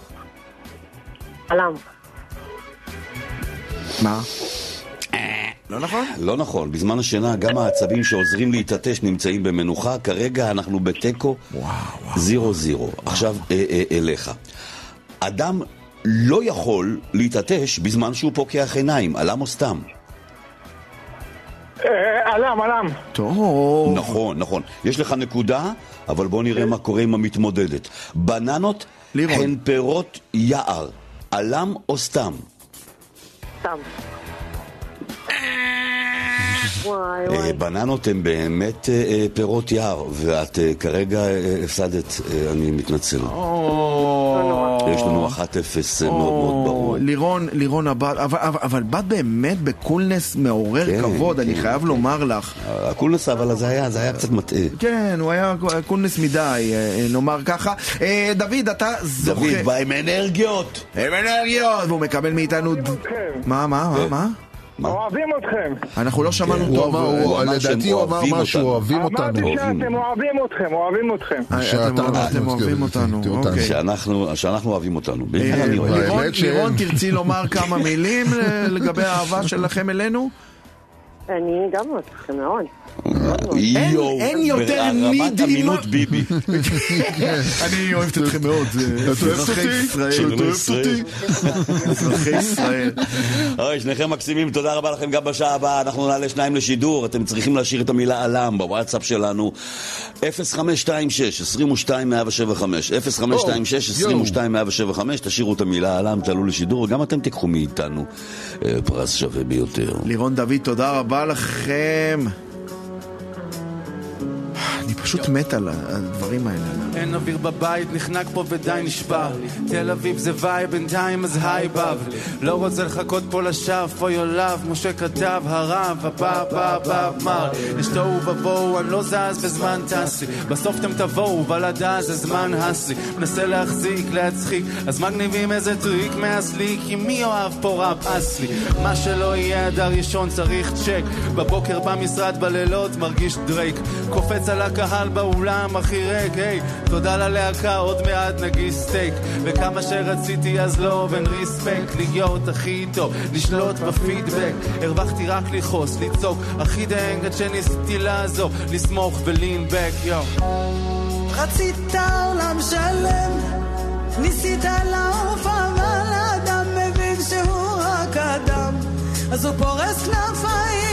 עלם. מה? לא נכון? לא נכון, בזמן השינה גם העצבים שעוזרים להתעטש נמצאים במנוחה, כרגע אנחנו בתיקו זירו זירו. עכשיו אה, אה, אליך. אדם לא יכול להתעטש בזמן שהוא פוקח עיניים, עלם או סתם? אה, עלם, עלם. טוב. נכון, נכון. יש לך נקודה, אבל בוא נראה מה קורה עם המתמודדת. בננות הן פירות יער, עלם או סתם? סתם. וואי וואי. אה, בננות הן באמת אה, אה, פירות יער, ואת כרגע הפסדת, אני מתנצל. יש לנו 1-0 אה, מאוד מאוד ברור. לירון, לירון הבת, אבל, בת באמת בקולנס מעורר כן, כבוד, אני כן, חייב לומר לך. הקולנס אבל זה היה, זה היה קצת מטעה. כן, הוא היה קולנס מדי, נאמר ככה. דוד, אתה זוכה... דוד בא עם אנרגיות! עם אנרגיות! והוא מקבל מאיתנו... מה, כן. מה, מה? אוהבים אתכם. אנחנו לא שמענו הוא טוב. הוא- אה, אמר לדעתי הוא אמר אוהבים משהו, אותנו. אוהבים אמרתי אותנו. שאתם אוהבים אתכם, אוהבים אתכם. אה, שאתה- אתם אה, אתם אוהבים אותנו. אוקיי. שאנחנו אוהבים אותנו. אה, לירון, תרצי לומר כמה מילים ל- לגבי האהבה שלכם אלינו? אני גם אוהבת אתכם מאוד. יואו, אין יותר נידי אמינות מה- ביבי. אני אוהבת אתכם מאוד, אוהבת אזרחי אותי? ישראל. אזרחי ישראל. אוי, שניכם מקסימים, תודה רבה לכם גם בשעה הבאה. אנחנו נעלה שניים לשידור, אתם צריכים להשאיר את המילה עלם בוואטסאפ שלנו. 0526 22 175 0526 22 175 תשאירו את המילה עלם, תעלו לשידור, וגם אתם תיקחו מאיתנו אה, פרס שווה ביותר. לירון דוד, תודה רבה לכם. אני פשוט מת על הדברים האלה. אין אוויר בבית, נחנק פה ודי נשבר. תל אביב זה וייב, בינתיים אז היי בב לא רוצה לחכות פה לשווא, your love משה כתב, הרב, הבא, הבא, הבא, אמר. יש תוהו ובוהו, אני לא זז בזמן טסי בסוף אתם תבואו, ולדה זה זמן הסי. מנסה להחזיק, להצחיק. אז מגניבים איזה טריק מהסליק כי מי אוהב פה ראפ אסלי? מה שלא יהיה אדר ראשון צריך צ'ק. בבוקר במשרד, בלילות מרגיש דרייק. קופץ על הקהל באולם הכי ריק, היי. תודה ללהקה, עוד מעט נגיש סטייק. וכמה שרציתי אז לא, ואין ריספקט. להיות הכי טוב, לשלוט בפידבק. הרווחתי רק לכעוס, לצעוק. הכי דנג עד שניסיתי לעזור לסמוך ולינבק, יואו רצית עולם שלם, ניסית לעוף אבל אדם מבין שהוא רק אדם, אז הוא פורס כנפיים,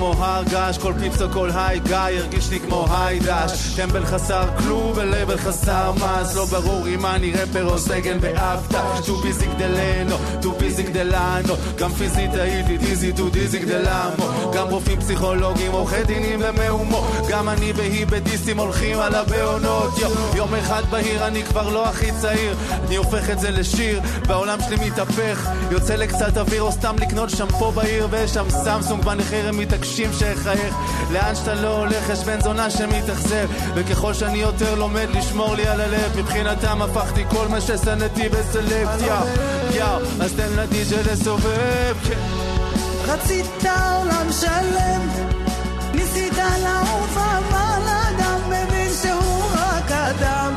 כמו הר געש, כל פיפס או כל היי גיא הרגיש לי כמו היי דש. טמבל חסר כלום ולבל חסר מס, לא ברור אם אני רפר או סגן באבטה. טו ביזי גדלנו, טו ביזי גדלנו, גם פיזית הייתי דיזי טו דיזי גדלמו. גם רופאים פסיכולוגים, עורכי דינים ומהומו, גם אני והיא בדיסים הולכים על הבעונות. יו, יום אחד בהיר אני כבר לא הכי צעיר, אני הופך את זה לשיר, והעולם שלי מתהפך, יוצא לקצת אוויר או סתם לקנות שמפו בעיר ויש שם סמסונג בנחיר הם מתעקשים שאחייך לאן שאתה לא הולך יש בן זונה שמתאכזב. וככל שאני יותר לומד לשמור לי על הלב מבחינתם הפכתי כל מה ששנאתי בסלקט יאו אז תן לדי.ג'יי לסובב כן. רצית עולם שלם, ניסית לעוף אבל אדם מבין שהוא רק אדם,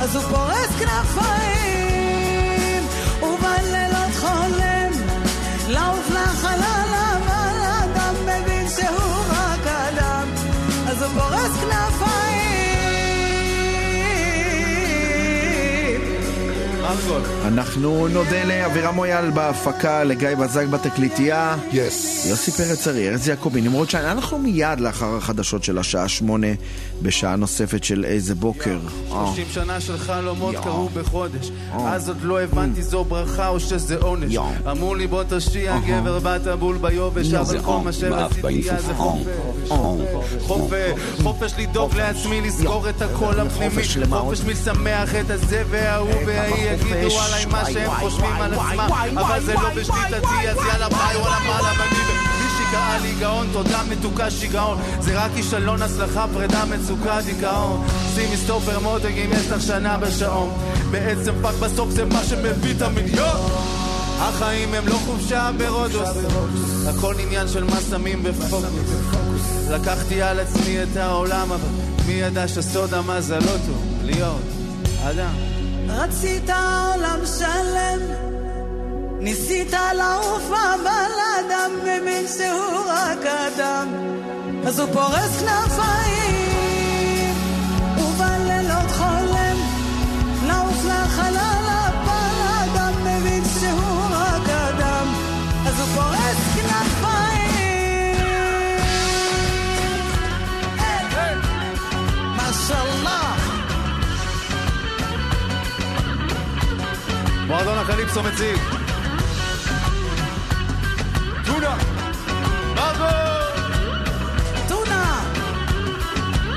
אז הוא פורס כנפיים, אנחנו נודה לאבירם מויאל בהפקה, לגיא בזק בתקליטייה. יס. יוסי פרץ ארי, ארז יעקבי, נמרוד שיין. אנחנו מיד לאחר החדשות של השעה שמונה, בשעה נוספת של איזה בוקר. אה. 30 שנה של חלומות. קרו בחודש אה. אז עוד לא הבנתי זו ברכה או שזה עונש. אמרו לי בוא תושיע גבר בת הבול ביובש נו, אבל זה כל מה שרציתי. אז זה חופש חופש חופש לדאוג לעצמי לזכור את הקול הפנימי חופש מלשמח את הזה וההוא וההיא יגידו. עליי מה שהם חושבים על עצמם אבל זה לא בשליטתי אז יאללה ביי וואלה וואי. מגניב קרא לי גאון, תודה מתוקה שיגעון. זה רק כישלון, הצלחה, פרידה, מצוקה, דיכאון. שימי סטופר מותק אם יש לך שנה בשעון. בעצם fuck בסוף זה מה שמביא את המיליון החיים הם לא חופשה ברודוס. הכל עניין של מה שמים בפוקוס. לקחתי על עצמי את העולם אבל מי ידע שסוד המזל לא טוב? להיות אדם רצית עולם שלם, ניסית לעוף אבל אדם מבין שהוא רק אדם, אז הוא פורס כנפיים, מועדון הקליפסו מציג טונה. מרגו טונה!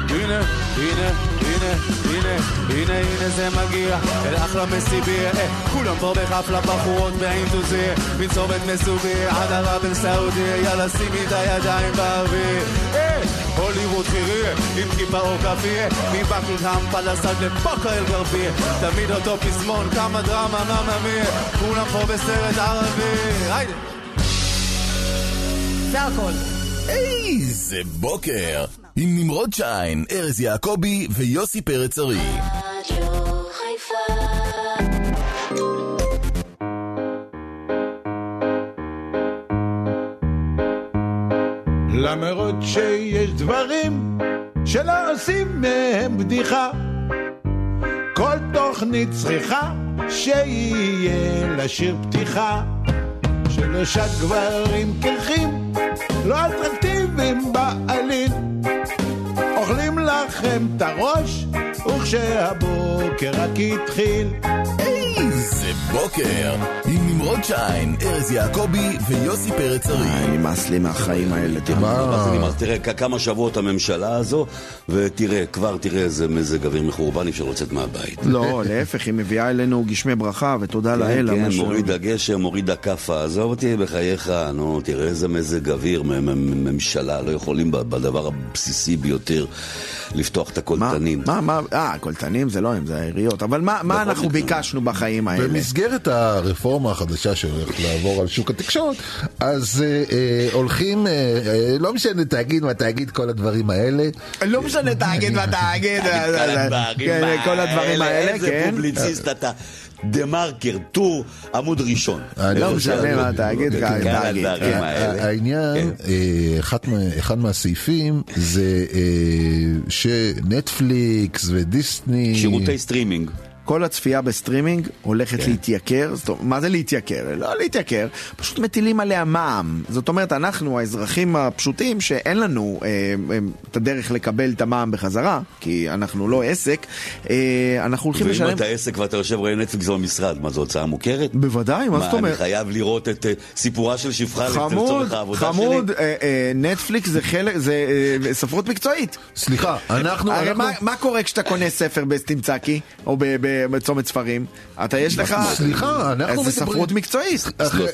הנה, הנה, הנה, הנה, הנה, הנה זה מגיע. אל אחלה מסיביה אה, כולם פה בחפלה בחורות באינטוזיה. מן צומת מסוביה עד ערב אל סעודיה. יאללה שימי את הידיים באוויר. אה, הוליווד חיריה עם כיפה או כפיה מבקינגהם פלסד לפאקה אל גרביה תמיד אותו פזמון כמה דרמה מממיה כולם פה בסרט ערבי היידה זה הכל. איזה בוקר! עם נמרוד שיין, ארז יעקבי ויוסי פרץ ארי. למרות שיש דברים שלא עושים מהם בדיחה. כל תוכנית צריכה שיהיה לה שיר פתיחה. שלושה גברים קרחים, לא אטרקטיביים בעליל. אוכלים לכם את הראש, וכשהבוקר רק התחיל. בוקר! עם נמרוד שיין, ארז יעקבי ויוסי פרץ ארי. נמאס לי מהחיים האלה, תראה. תראה, כמה שבועות הממשלה הזו, ותראה, כבר תראה איזה מזג אוויר מחורבן, אי אפשר לצאת מהבית. לא, להפך, היא מביאה אלינו גשמי ברכה, ותודה כן, לאל. כן, מוריד הגשם, מוריד הכאפה, עזוב אותי בחייך, נו, תראה איזה מזג אוויר, ממשלה, לא יכולים בדבר הבסיסי ביותר לפתוח את הקולטנים. מה, מה, אה, הקולטנים זה לא הם, זה העיריות. אבל מה מה בכל אנחנו. ביקשנו בחיים האלה? במסגרת הרפורמה החדשה שהולכת לעבור על שוק התקשורת, אז אה, אה, הולכים, אה, אה, לא משנה תאגיד מה תאגיד, כל הדברים האלה. לא משנה תאגיד מה תאגיד, כן, כל הדברים האלה, איזה כן. פובליציסט אתה. דה מרקר, טור, עמוד ראשון. לא משנה מה תאגיד, תאגיד. העניין, אה, אחד מהסעיפים זה אה, שנטפליקס ודיסני... שירותי סטרימינג. כל הצפייה בסטרימינג הולכת כן. להתייקר, זאת אומרת, מה זה להתייקר? לא להתייקר, פשוט מטילים עליה מע"מ. זאת אומרת, אנחנו, האזרחים הפשוטים, שאין לנו אה, אה, את הדרך לקבל את המע"מ בחזרה, כי אנחנו לא עסק, אה, אנחנו הולכים ואם לשלם... אתה עסק ואתה יושב רואה נטפליקס במשרד, מה זו הוצאה מוכרת? בוודאי, מה זאת אני אומרת? חייב לראות את אה, סיפורה של שפחה חמוד, לצורך העבודה שלי? חמוד, אה, אה, נטפליקס זה חלק, זה אה, ספרות מקצועית. סליחה, אנחנו... הרי אנחנו- מה- מה קורה כשאתה קונה ספר בסטימצקי, או ב- ב- בצומת ספרים? אתה יש לך... סליחה, אנחנו זה מדברים- ספרות מקצועית.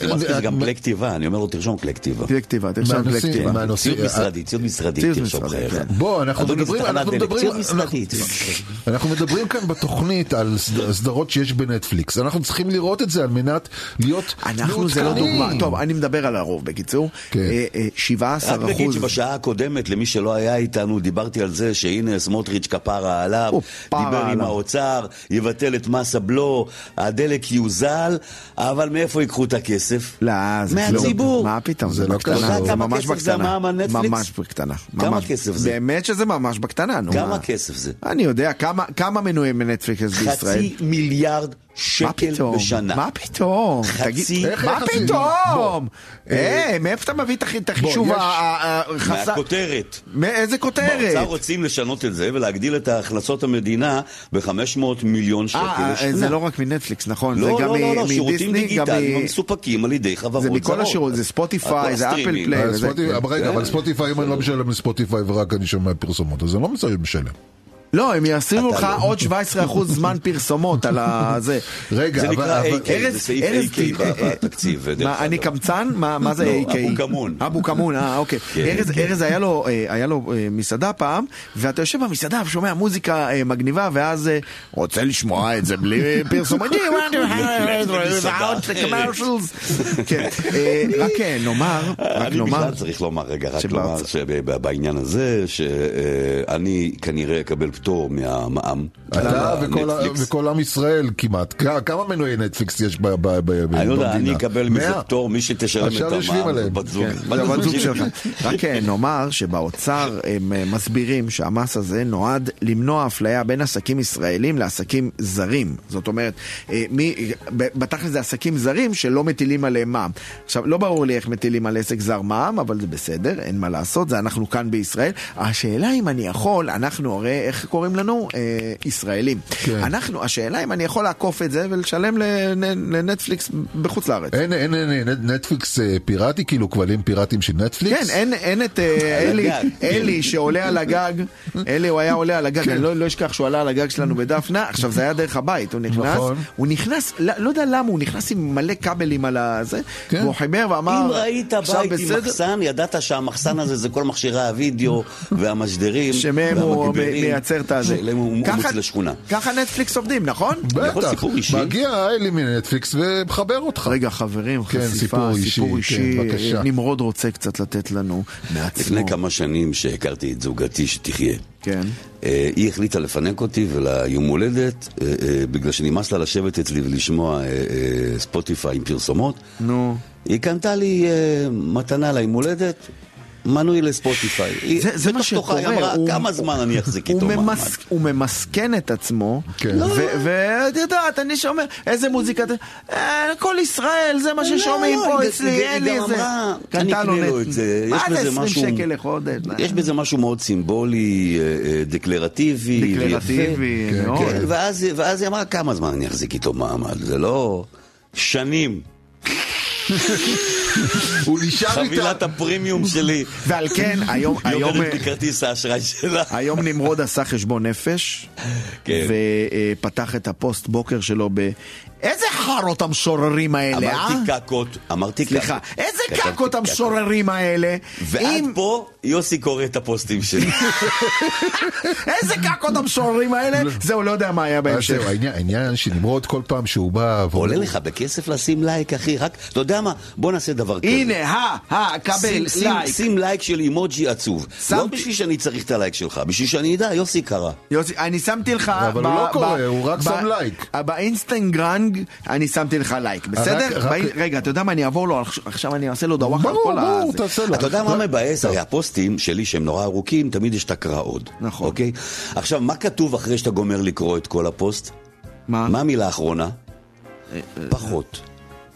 לא, זה גם כלי כתיבה, אני אומר לו תרשום כלי כתיבה. כלי כתיבה, תרשום כלי כתיבה. ציוד משרדי, ציוד משרדי, תרשום חייך. כן. בוא, אנחנו מדברים, זה אנחנו כאן בתוכנית על סד- סדרות שיש בנטפליקס. אנחנו צריכים לראות את זה על מנת להיות אנחנו זה לא מעודכנים. דוגמה. טוב, אני מדבר על הרוב בקיצור. כן. אה, אה, 17 רק נגיד אחוז. שבשעה הקודמת, למי שלא היה איתנו, דיברתי על זה שהנה סמוטריץ' כפרה עליו, דיבר עם. האוצר, יבטל את מס הבלו, הדלק יוזל, אבל מאיפה ייקחו את הכסף? לא, זה מהציבור. כלום. מה פתאום, זה לא בקטנה, קשור. זה כמה ממש כסף זה בקטנה. המע"מ? ממש בקטנה. כמה. כסף זה? באמת שזה ממש בקטנה, נו. כמה מה? כסף זה? אני יודע, כמה- כמה מנויים בנטפליקס בישראל? חצי מיליארד שקל? בשנה. מה פתאום? חצי- מה? פתאום? בוא. אה, מאיפה אתה מביא את הח- את החישוב החסר? מהכותרת. מאיזה באוצר כותרת? רוצים לשנות את זה ולהגדיל את הכנסות המדינה ב-500 מיליון שקל אה, לשנה. זה לא רק מנטפליקס, נכון? לא, זה גם לא, לא, לא, שירותים מדיסני, גם דיגיטליים מ- המסופקים על ידי חברות זה זרות. מכל השירות, זה ספוטיפיי, זה אפל. פליי. אה, רגע, אבל ספוטיפיי, אם אני לא משלם לספוטיפיי ורק אני שומע פרסומות, אז אני לא משלם. לא, הם אתה לך לא. עוד 17% זמן פרסומות על הזה. רגע, זה נקרא AK, זה סעיף AK ת- אה, בתקציב. אני. קמצן? מה זה לא, AK? אבו כמון. אבו כמון, אה, אוקיי. כן, ארז- כן. ארז היה לו, אה, אה, מסעדה פעם, ואתה יושב במסעדה ושומע מוזיקה אה, מגניבה, ואז אה, רוצה לשמוע את זה בלי פרסומות. כן, אה, רק אה, נאמר, רק אני נאמר, בכלל צריך לומר, רגע, רק לומר שבעניין הזה, שאני כנראה אקבל פטור מהמע"מ. אתה וכל עם ישראל כמעט. כמה מנויי נטפליקס יש ב- ב- ב- אני לא יודע, במדינה? אני אקבל מזה? פטור, מי שתשלם את המע"מ, בת זוג. כן, בת זוג. שלך. רק אה, נאמר שבאוצר הם אה, מסבירים שהמס הזה נועד למנוע אפליה בין עסקים ישראלים לעסקים זרים. זאת אומרת, אה, בתכל'ס זה עסקים זרים שלא מטילים עליהם מע"מ. עכשיו, לא ברור לי איך מטילים על עסק זר מע"מ, אבל זה בסדר, אין מה לעשות, זה אנחנו כאן בישראל. השאלה אם אני יכול, אנחנו הרי, איך קוראים לנו? אה, ישראלים. כן. אנחנו, השאלה אם אני יכול לעקוף את זה ולשלם לנ- לנטפליקס בחוץ לארץ. אין, אין, אין, אין נטפליקס אה, פיראטי, כאילו כבלים פיראטיים של נטפליקס? כן, אין, אין את אה, אלי, כן. אלי שעולה על הגג, אלי הוא היה עולה על הגג, אני לא, לא אשכח שהוא עלה על הגג שלנו בדפנה, עכשיו זה היה דרך הבית, הוא נכנס, נכון. הוא נכנס, לא, לא יודע למה, הוא נכנס עם מלא כבלים על הזה, כן. והוא חיבר ואמר, אם ראית בית עם בסדר?" מחסן, ידעת שהמחסן הזה זה כל מכשירי הוידאו והמשדרים שמהם הוא מייצר את הזה. ככה- מוץ לשכונה. ככה נטפליקס עובדים, נכון? בטח, סיפור אישי? מגיע אלי מנטפליקס ומחבר אותך. רגע, חברים, כן, חשיפה, סיפור אישי, סיפור כן. נמרוד רוצה קצת לתת לנו מעצמו. לפני כמה שנים שהכרתי את זוגתי שתחיה. כן. אה, היא החליטה לפנק אותי וליום הולדת, אה, אה, בגלל שנמאס לה לשבת אצלי ולשמוע ספוטיפיי עם פרסומות. נו. היא קנתה לי מתנה ליום הולדת, מנוי לספוטיפיי. זה, זה מה שקורה, היא אמרה, הוא- כמה זמן אני אחזיק הוא איתו מעמד? הוא ממסכן את עצמו, כן. ו- ואת יודעת, אני שומע, איזה מוזיקה, אה, כל ישראל, זה מה ששומעים לא, פה אצלי, אין היא לי גם איזה... אני אקנה לו את זה, מה יש זה בזה 20 משהו- שקל לחודש? יש בזה משהו מאוד סימבולי, אה, אה, דקלרטיבי, דקלרטיבי, ויפה. מאוד. כן, ואז, ואז היא אמרה, כמה זמן אני אחזיק איתו מעמד? זה לא שנים. הוא נשאר איתה. חבילת הפרימיום שלי. ועל כן, היום, היום, יורדת מכרטיס האשראי שלה. היום נמרוד עשה חשבון נפש, כן. ופתח את הפוסט בוקר שלו ב... איזה חארות המשוררים האלה, אה? אמרתי קקות, אמרתי קקות. סליחה, איזה קקות. המשוררים האלה? ועד פה יוסי קורא את הפוסטים שלי. איזה קקות המשוררים האלה? זהו, לא יודע מה היה אז בהמשך. העניין- שנמרוד כל פעם שהוא בא... עולה לך בכסף לשים לייק, אחי, רק, אתה יודע מה? בוא נעשה דבר כזה. הנה, ה, ה, קבל לייק. שים לייק של אימוג'י עצוב. לא בשביל שאני צריך את הלייק שלך, בשביל שאני אדע, יוסי קרא. יוסי, אני שמתי לך... אבל הוא לא קורא, הוא רק שם לייק. באינסטגרם אני שמתי לך לייק, בסדר? רק- ב- רגע, אתה יודע מה, אני אעבור לו, עכשיו אני אעשה לו דוואחה על ברור, כל ה... ברור, זה. תעשה לו. אתה יודע מה מבאס? הרי הפוסטים שלי שהם נורא ארוכים, תמיד יש תקרא עוד. נכון. אוקיי? עכשיו, מה כתוב אחרי שאתה גומר לקרוא את כל הפוסט? מה? מה המילה האחרונה? פחות.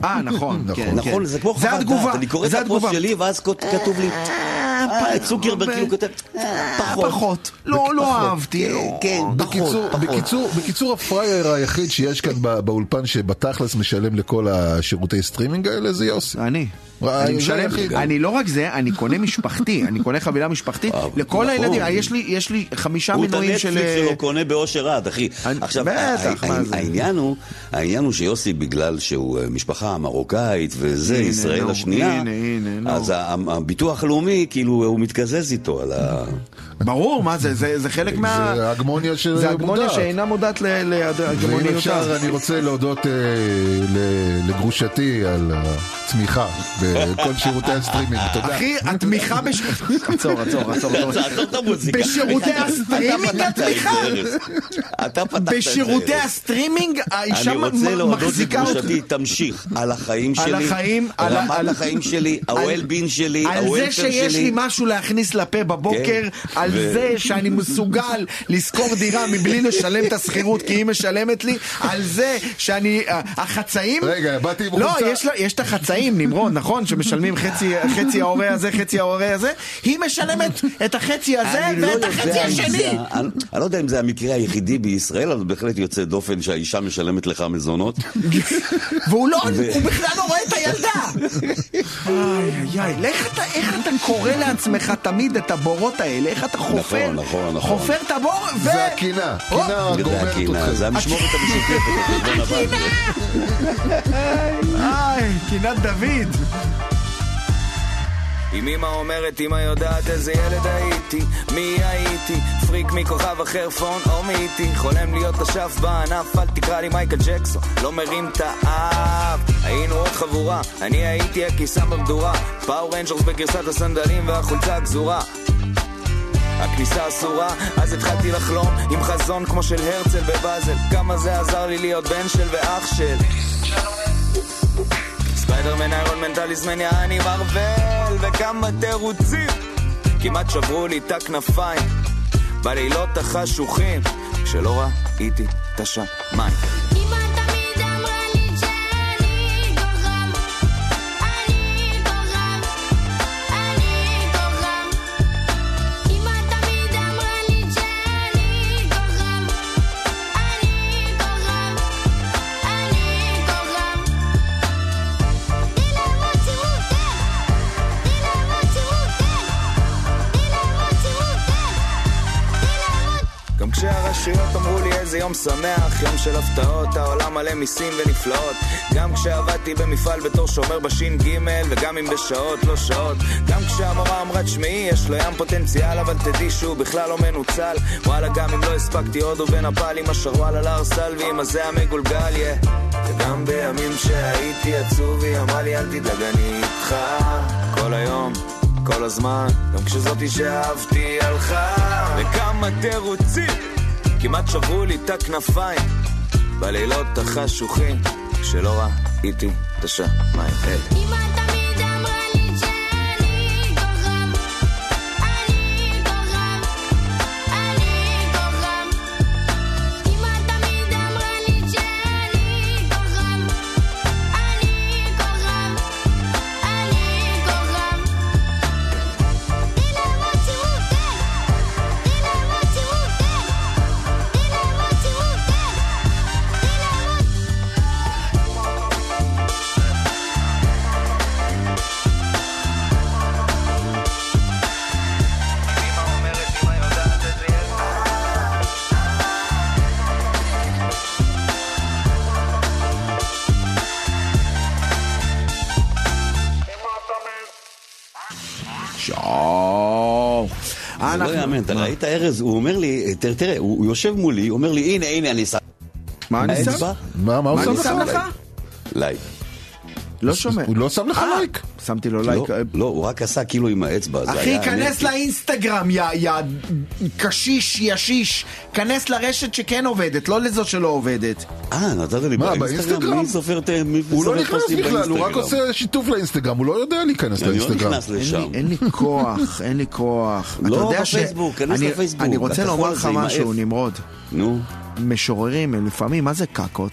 אה, נכון, כן, נכון, כן. זה כמו חוות דעת. אני קורא את הפוסט. שלי, ואז כות- כתוב לי, אה, צוקרברג כאילו כותב, פחות. פחות. לא, לא אהבתי. לא. כן, בקיצור, פחות, פחות. בקיצור, הפראייר היחיד שיש כאן בא- באולפן שבתכלס משלם לכל השירותי סטרימינג האלה זה יוסי. אני. אה, אני משלם. אני לא רק זה, אני קונה משפחתי, אני קונה חבילה משפחתית אה, לכל נכון. הילדים, יש לי- יש לי חמישה הוא את מנויים של... הנטפליקס שלו קונה באושר רב, אחי. עכשיו? העניין הוא, העניין הוא שיוסי, בגלל שהוא אה, משפחה מרוקאית וזה, ישראל השנייה. אז הביטוח הלאומי, כאילו, הוא מתקזז איתו על ה... ברור, מה זה, זה זה חלק מה... זה הגמוניה זה הגמוניה שמודעת. שאינה מודעת ואם להגמוניותה. אפשר, אני רוצה להודות אה, לגרושתי על התמיכה בכל שירותי הסטרימינג, תודה. אחי, התמיכה בש... עצור, עצור, עצור, עצור. את המוזיקה. בשירותי הסטרימינג התמיכה? אתה פתחת את זה. בשירותי. הסטרימינג האישה אני רוצה להודות מחזיקה אותך. לגרושתי, תמשיך, על החיים על שלי, החיים, על ה- רמת על- החיים שלי, על- ה-well-being שלי, על זה שיש שלי. לי משהו להכניס לפה בבוקר, כן. על זה שאני מסוגל לשכור דירה מבלי לשלם את השכירות כי היא משלמת לי, על זה שאני... החצאים... רגע, באתי עם לא, חולצה. יש לה- יש את החצאים, נמרוד, נכון? נכון? שמשלמים חצי, חצי ההורה הזה, חצי ההורה הזה, היא משלמת את החצי הזה לא ואת יודע החצי זה השני. ה- אני אני לא יודע אם זה המקרה היחידי בישראל, אבל בהחלט יוצא דופן שהאישה משלמת לך מזונות. והוא לא, ו- הוא בכלל לא רואה את הילדה. איי איי איי, איך אתה, איך אתה קורא לעצמך תמיד את הבורות האלה? איך אתה חופר, נכון, נכון, נכון. חופר את הבור ו... זה הקינה, קינה זה גומרת הקינה. זה המשמורת המשותפת, הבא. איי, קינת דוד. אם אמא אומרת, אמא יודעת איזה ילד הייתי, מי הייתי, פריק מכוכב אחר phone home E.T., חולם להיות אשף בענף, אל תקרא לי מייקל ג'קסון, לא מרים את האף. היינו עוד חבורה, אני הייתי הקיסם במדורה, פאור רנג'רס בגרסת הסנדלים והחולצה הגזורה. הכניסה אסורה, אז התחלתי לחלום עם חזון כמו של הרצל בבאזל, כמה זה עזר לי להיות בן של ואח של. ספיידרמן, איירון מן, טליסמן, יעני מרוויל, וכמה תירוצים כמעט שברו לי את הכנפיים בלילות החשוכים כשלא ראיתי את השמיים. איזה יום שמח, יום של הפתעות, העולם מלא מיסים ונפלאות. גם כשעבדתי במפעל בתור שומר בש"ג, וגם אם בשעות לא שעות. גם כשהמורה אמרה תשמעי, יש לו ים פוטנציאל, אבל תדעי שהוא בכלל לא מנוצל. וואלה, גם אם לא הספקתי עוד הוא בנפאל עם השרוואל על הר סלוי, עם הזה המגולגל, יא. וגם בימים שהייתי עצוב, היא אמרה לי אל תדאג, אני איתך. כל היום. כל הזמן, גם כשזאתי שאהבתי הלכה וכמה תירוצים כמעט שברו לי את הכנפיים בלילות החשוכים כשלא ראיתי את השמיים היי. יאמן, אתה ראית ארז, הוא אומר לי, תראה, תראה, הוא יושב מולי, הוא אומר לי, הנה, הנה, אני שם. מה אני שם? מה, מה הוא לך? שם לך? לייק. לא שומע. הוא לא שם לך אה, לייק. שמתי לו לא, לייק. לא, הוא רק עשה כאילו עם האצבע. אחי, כנס. לאינסטגרם, יא קשיש, ישיש. כנס לרשת שכן עובדת, לא לזו שלא עובדת. אה, נתת לי מה, באינסטגרם? מי סופר את מי הוא לא נכנס בכלל, הוא רק? עושה שיתוף לאינסטגרם, הוא לא יודע להיכנס אני לא לאינסטגרם. נכנס אין לשם. לי- אין לי כוח, אין לי כוח. לא אתה יודע ש- בפייסבוק, כנס אני- לפייסבוק, אני רוצה לומר לך משהו. נמרוד. נו. משוררים הם לפעמים, מה זה קקות?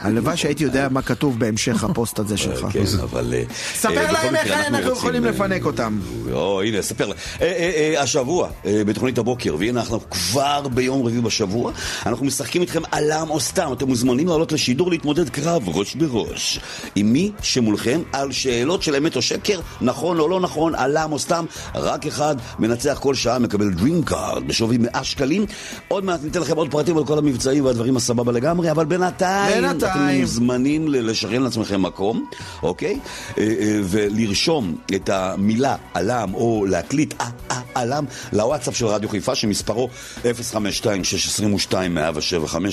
הלוואי שהייתי יודע מה כתוב בהמשך הפוסט הזה שלך. כן, אבל... אה, ספר אה, להם איך אנחנו יכולים אה, לפנק אותם. או, הנה, ספר להם. אה, אה, אה, השבוע, אה, בתוכנית הבוקר, והנה אנחנו כבר ביום רביעי בשבוע, אנחנו משחקים איתכם עלם או סתם. אתם מוזמנים לעלות לשידור להתמודד קרב ראש בראש. עם מי שמולכם על שאלות של אמת או שקר, נכון או לא נכון, עלם או סתם. רק אחד מנצח כל שעה, מקבל Card בשווי 100 שקלים. עוד מעט ניתן לכם עוד פרטים על כל המבצעים והדברים הסבבה לגמרי, אבל בינתיים, בינתיים. אתם מוזמנים לשריין לעצמכם מקום, אוקיי? אה, אה, ולרשום את המילה עלם או להקליט אה, אה, עלם לוואטסאפ של רדיו חיפה שמספרו 052-622-175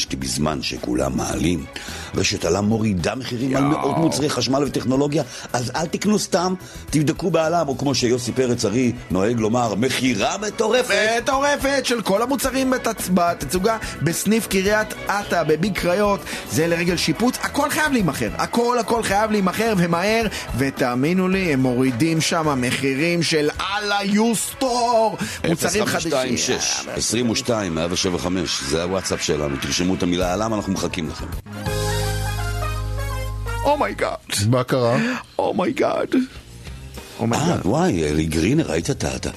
כי בזמן שכולם מעלים רשת עלם מורידה מחירים על מאות מוצרי חשמל וטכנולוגיה אז אל תקנו סתם, תבדקו בעלם או כמו שיוסי פרץ ארי נוהג לומר מכירה מטורפת מטורפת של כל המוצרים בתצ- בתצוגה בסניף קריית אתא, בביג קריות, זה לרגל שיפוץ, הכל חייב להימכר, הכל הכל חייב להימכר ומהר, ותאמינו לי, הם מורידים שם מחירים של אללה יוסטור, מוצרים חדשים. 052 22 175 זה הוואטסאפ שלנו, תרשמו את המילה עלם, אנחנו מחכים לכם. Oh my god. מה קרה? Oh my god. אה, וואי, לי גרינר, ראית את ה...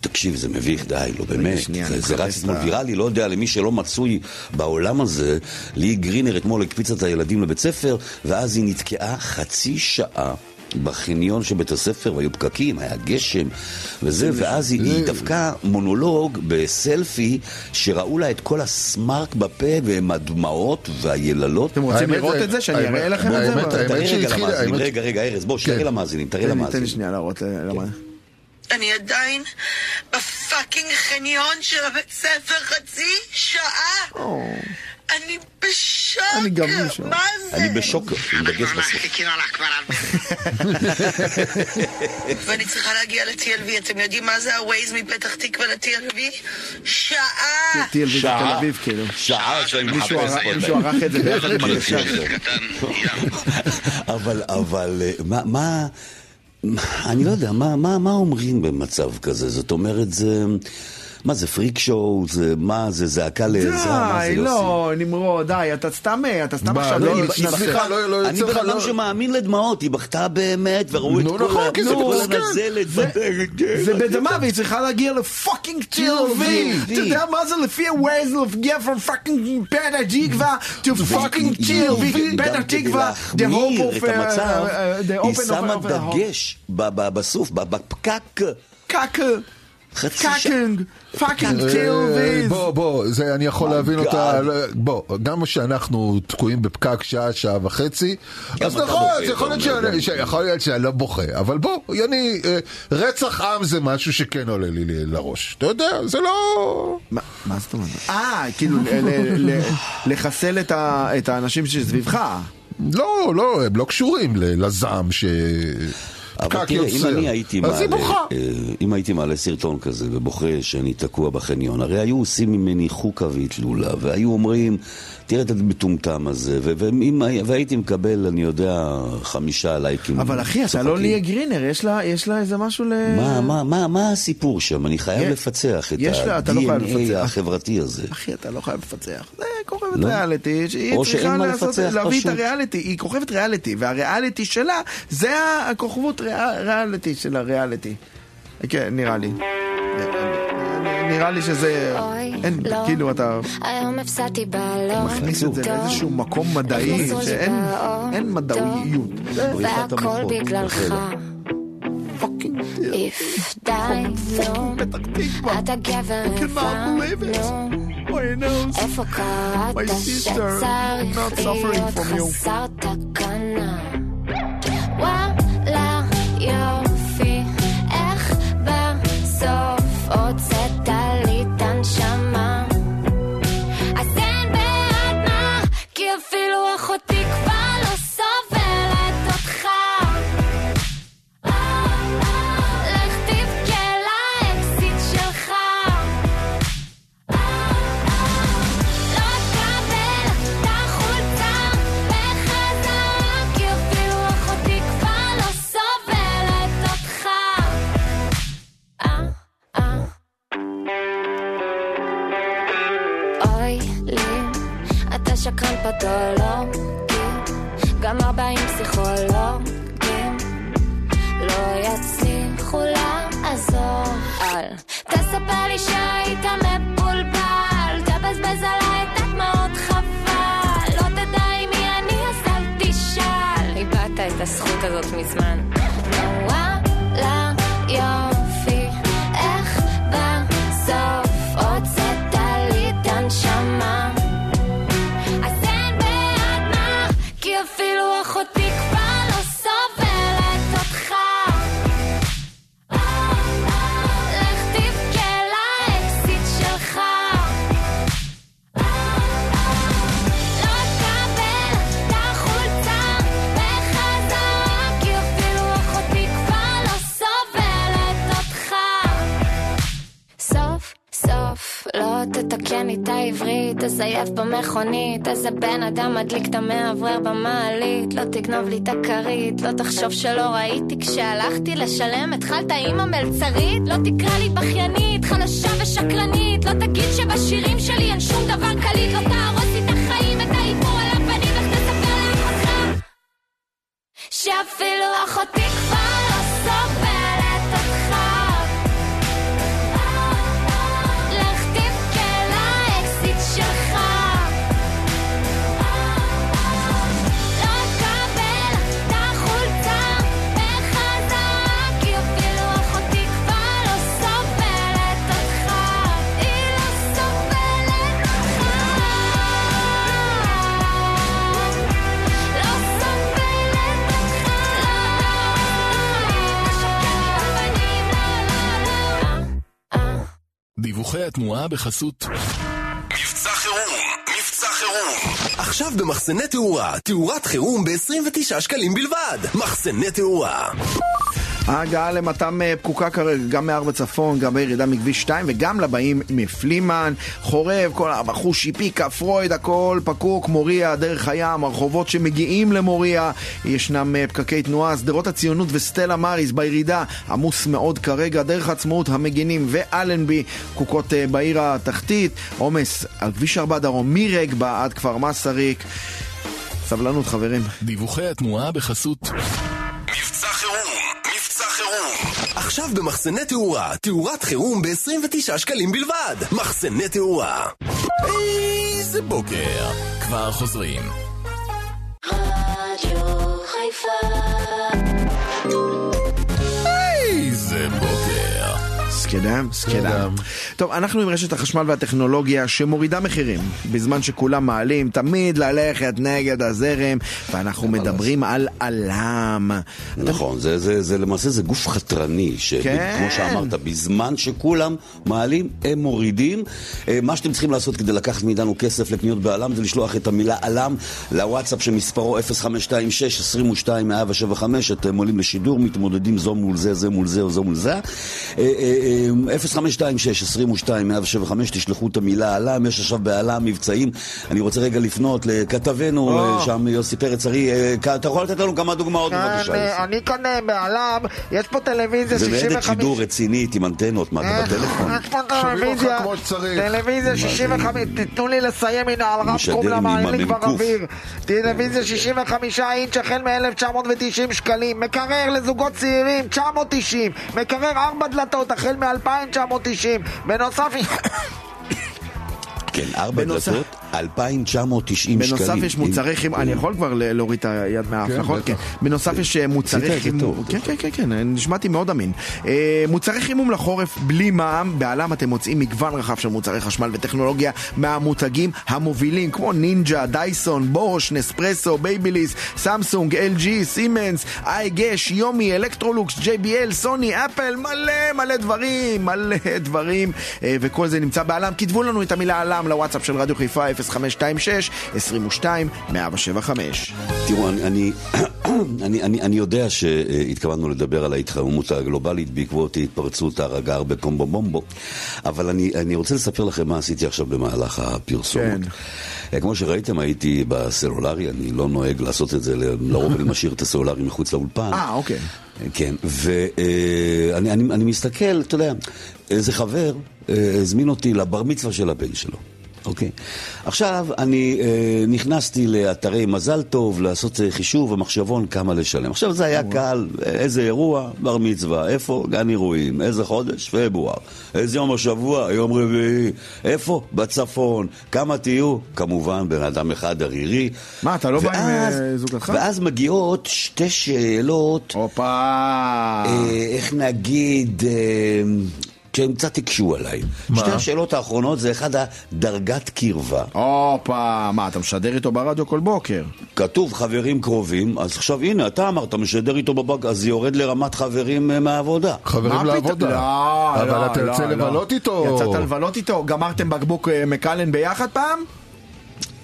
תקשיב, זה מביך, די, לא באמת. שנייה, זה- זה רץ אתמול ויראלי, לא יודע, למי שלא מצוי בעולם הזה, לי גרינר אתמול הקפיצה את הילדים לבית ספר, ואז היא נתקעה חצי שעה. בחניון של בית הספר, והיו פקקים, היה גשם וזה, ואז היא, היא דפקה מונולוג בסלפי שראו לה את כל הסמרק בפה ועם הדמעות והיללות. אתם רוצים לראות את זה? שאני אראה לכם את זה? רגע למאזינים, רגע, רגע, ארז, בוא, כן. שתראה למאזינים, תראה תן לי- תן לי למאזינים. שנייה להראות אה, למה... אני עדיין בפאקינג חניון של הבית ספר חצי שעה. אני בשוק. אני גם בשוק. מה זה? אני בשוק, עם דגש בסוף. ואני צריכה להגיע ל-TLV. אתם יודעים מה זה ה-Waze מפתח תקווה ל-TLV? שעה. TLV זה תל אביב, כאילו. שעה שאני מישהו מחפש ערך- פה. מישהו ערך את זה ביחד עם. כן, אבל, אבל, אה, מה- אני לא יודע, מה, מה, מה אומרים במצב כזה? זאת אומרת, זה, מה זה freak show? זה, מה זה, זעקה לעזרה? מה זה די? לא, נמרוד, די, אתה סתם, אתה סתם עכשיו לא. סליחה, לא- לא אני יוצא לך, בן אדם לא- שמאמין לדמעות, היא בכתה באמת, וראו את כל נכון. הנזלת. זה בדמה והיא צריכה להגיע ל fucking TLV. אתה יודע מה זה לפי הווייז להגיע from fucking פתח תקווה to fucking TLV. פתח תקווה, the hope of... היא open שמה דגש בסוף, בפקק. קקה. חצי שעה. fucking. Fucking TLV. בוא, בוא, זה, אני יכול להבין. אותה, לא, בוא, גם שאנחנו תקועים בפקק שעה, שעה וחצי, אז נכון, זה יכול להיות שאני- לא בוכה, אבל בוא, יוני, אה, רצח עם זה משהו שכן עולה לי לראש, אתה יודע, זה לא... מה זאת אומרת? אה, כאילו לחסל את האנשים שסביבך. לא, לא, הם לא קשורים לזעם ש... אבל תראה, אם. אני הייתי מעלה. אה, אם הייתי מעלה סרטון כזה ובוכה שאני תקוע בחניון, הרי היו עושים ממני חוקה ואטלולה, והיו אומרים, תראה את המטומטם הזה, ו- ואם הי- והייתי מקבל, אני יודע, חמישה לייקים. אבל אחי, אתה לא ליה גרינר, יש לה- יש לה איזה משהו ל... מה, מה, מה, מה הסיפור שם? אני חייב יש- לפצח את יש לה, אתה לא ה-DNA לפצח. החברתי הזה. אחי, אתה לא חייב לפצח. זה כוכבת לא? ריאליטי, שהיא או צריכה לעשות, לפצח, להביא את. הריאליטי. היא כוכבת ריאליטי, והריאליטי שלה, זה הכוכבות ריאל- ריאליטי של הריאליטי. כן, נראה לי. נראה לי שזה... אין, לא. כאילו אתה הפסדתי בלון. מכניס את זה לאיזשהו מקום מדעי, שאין מדעיות. והכל בגללך. If נו, אתה גבר איפה קראת שצריך להיות. חסר תקנה? וואלה, יופי, איך בסוף אפילו אחותי פתולוגי, גם ארבעים פסיכולוגים לא יצליחו לעזור. אל תספר לי שהיית מבולבל, תבזבז עליי את הדמעות חבל. לא תדע עם מי אני אז אל תשאל. איבדת את הזכות הזאת מזמן. וואלה, יופי, עברית, תזייף במכונית, איזה בן אדם מדליק את המאוורר במעלית, לא תגנוב לי את הכרית, לא תחשוב שלא ראיתי. כשהלכתי לשלם, התחלת עם המלצרית, לא תקרא לי בכיינית, חלשה ושקרנית, לא תגיד שבשירים שלי אין שום דבר קליט, לא תהרוס התנועה בחסות מבצע חירום, מבצע חירום. עכשיו במחסני תאורה, תאורת חירום ב-29 שקלים בלבד. מחסני תאורה. ההגעה למתם אה, פקוקה כרגע, גם מארבע צפון, גם בירידה מכביש 2 וגם לבאים מפלימן, חורב, כל החושי, פיקה, פרויד, הכל פקוק, מוריה, דרך הים, הרחובות שמגיעים למוריה, ישנם אה, פקקי תנועה, שדרות הציונות וסטלה מאריס בירידה, עמוס מאוד כרגע, דרך העצמאות, המגינים ואלנבי, פקוקות אה, בעיר התחתית, עומס על כביש 4 דרום, מרגבה עד כפר מסריק. סבלנות חברים. דיווחי התנועה בחסות מבצע חירום. עכשיו במחסני תאורה, תאורת חירום ב-29 שקלים בלבד. מחסני תאורה. איזה בוקר. כבר חוזרים. רדיו חיפה סקדם, סקדם. טוב, אנחנו עם רשת החשמל והטכנולוגיה שמורידה מחירים, בזמן שכולם מעלים, תמיד ללכת נגד הזרם, ואנחנו מדברים על עלם. נכון, זה, זה, זה למעשה זה גוף חתרני, שכמו כן. שאמרת, בזמן שכולם מעלים, הם מורידים. אה, מה שאתם צריכים לעשות כדי לקחת מאיתנו כסף לקניות בעלם זה לשלוח את המילה עלם לוואטסאפ שמספרו 0526-22-175, אתם עולים לשידור, מתמודדים זו מול זה, זה מול זה או זו מול זה. אה, אה, אה, 0526-22-175, תשלחו את המילה עלם, יש עכשיו בעלם מבצעים. אני רוצה רגע לפנות לכתבנו או. אה, שם, יוסי פרץ ארי, אה, אתה יכול לתת לנו כמה דוגמאות בבקשה? יוסי? אני כאן אה, בעלם, יש פה טלוויזיה זה ניידת 65... שידור רצינית עם אנטנות, מה אתה בטלפון? יש פה טלוויזיה. טלוויזיה מה זה? 65, תתנו לי לסיים, הנה על רב קום למה אין לי כבר המ"ק. אוויר. טלוויזיה 65 אינץ' החל מ-1990 שקלים, מקרר לזוגות צעירים 990, מקרר 4 דלתות החל מ-2990, בנוסף... כן, ארבע בנוסף- דלתות, 2,990 שקלים. בנוסף יש מוצרי חימום, אני יכול כבר להוריד את היד מהאף, כן, נכון? בטח. כן. בנוסף יש אה, מוצרי חימום. כן, כן, כן, כן, נשמעתי מאוד אמין. אה, מוצרי חימום לחורף בלי מע"מ, בא.ל.מ אתם מוצאים מגוון רחב של מוצרי חשמל וטכנולוגיה מהמותגים המובילים, כמו נינג'ה, דייסון, בוש, נספרסו, בייביליס, סמסונג, LG, סימנס, AEG, שיאומי, אלקטרולוקס, JBL, סוני, אפל, מלא מלא דברים, מלא דברים, אה, וכל זה נמצא בעלם. כתבו לנו את המילה עלם לוואטסאפ של רדיו חיפה 0526 22 175. תראו, אני, אני, אני, אני, יודע שהתכוונו לדבר על ההתחממות הגלובלית בעקבות התפרצות הר הגר בקומבו בומבו, אבל אני, אני רוצה לספר לכם מה עשיתי עכשיו במהלך הפרסומות. כן. כמו שראיתם, הייתי בסלולרי, אני לא נוהג לעשות את זה, לרוב אני משאיר את הסלולרי מחוץ לאולפן. אה, אוקיי. כן, ואני אני, אני מסתכל, אתה יודע, איזה חבר אה, הזמין אותי לבר מצווה של הבן שלו. אוקיי. עכשיו, אני אה, נכנסתי לאתרי מזל טוב לעשות אה, חישוב ומחשבון כמה לשלם. עכשיו, זה היה קל, איזה אירוע, בר מצווה, איפה? גן אירועים, איזה חודש? פברואר. איזה יום השבוע? יום רביעי. איפה? בצפון. כמה תהיו? כמובן, בן אדם אחד ערירי. מה, אתה לא בא עם אה, זוגתך? ואז מגיעות שתי שאלות, הופה. אה, איך נגיד, אה, שהם קצת הקשו עליי. מה? שתי השאלות האחרונות זה אחד הדרגת קרבה. הופה, מה, אתה משדר איתו ברדיו כל בוקר? כתוב חברים קרובים, אז עכשיו הנה, אתה אמרת, משדר איתו בבנק, אז יורד לרמת חברים אה, מהעבודה. חברים לעבודה. לא, אבל לא, אתה לא, יוצא לא. לבלות איתו. יצאת לבלות איתו? גמרתם בקבוק אה, מקלן ביחד פעם?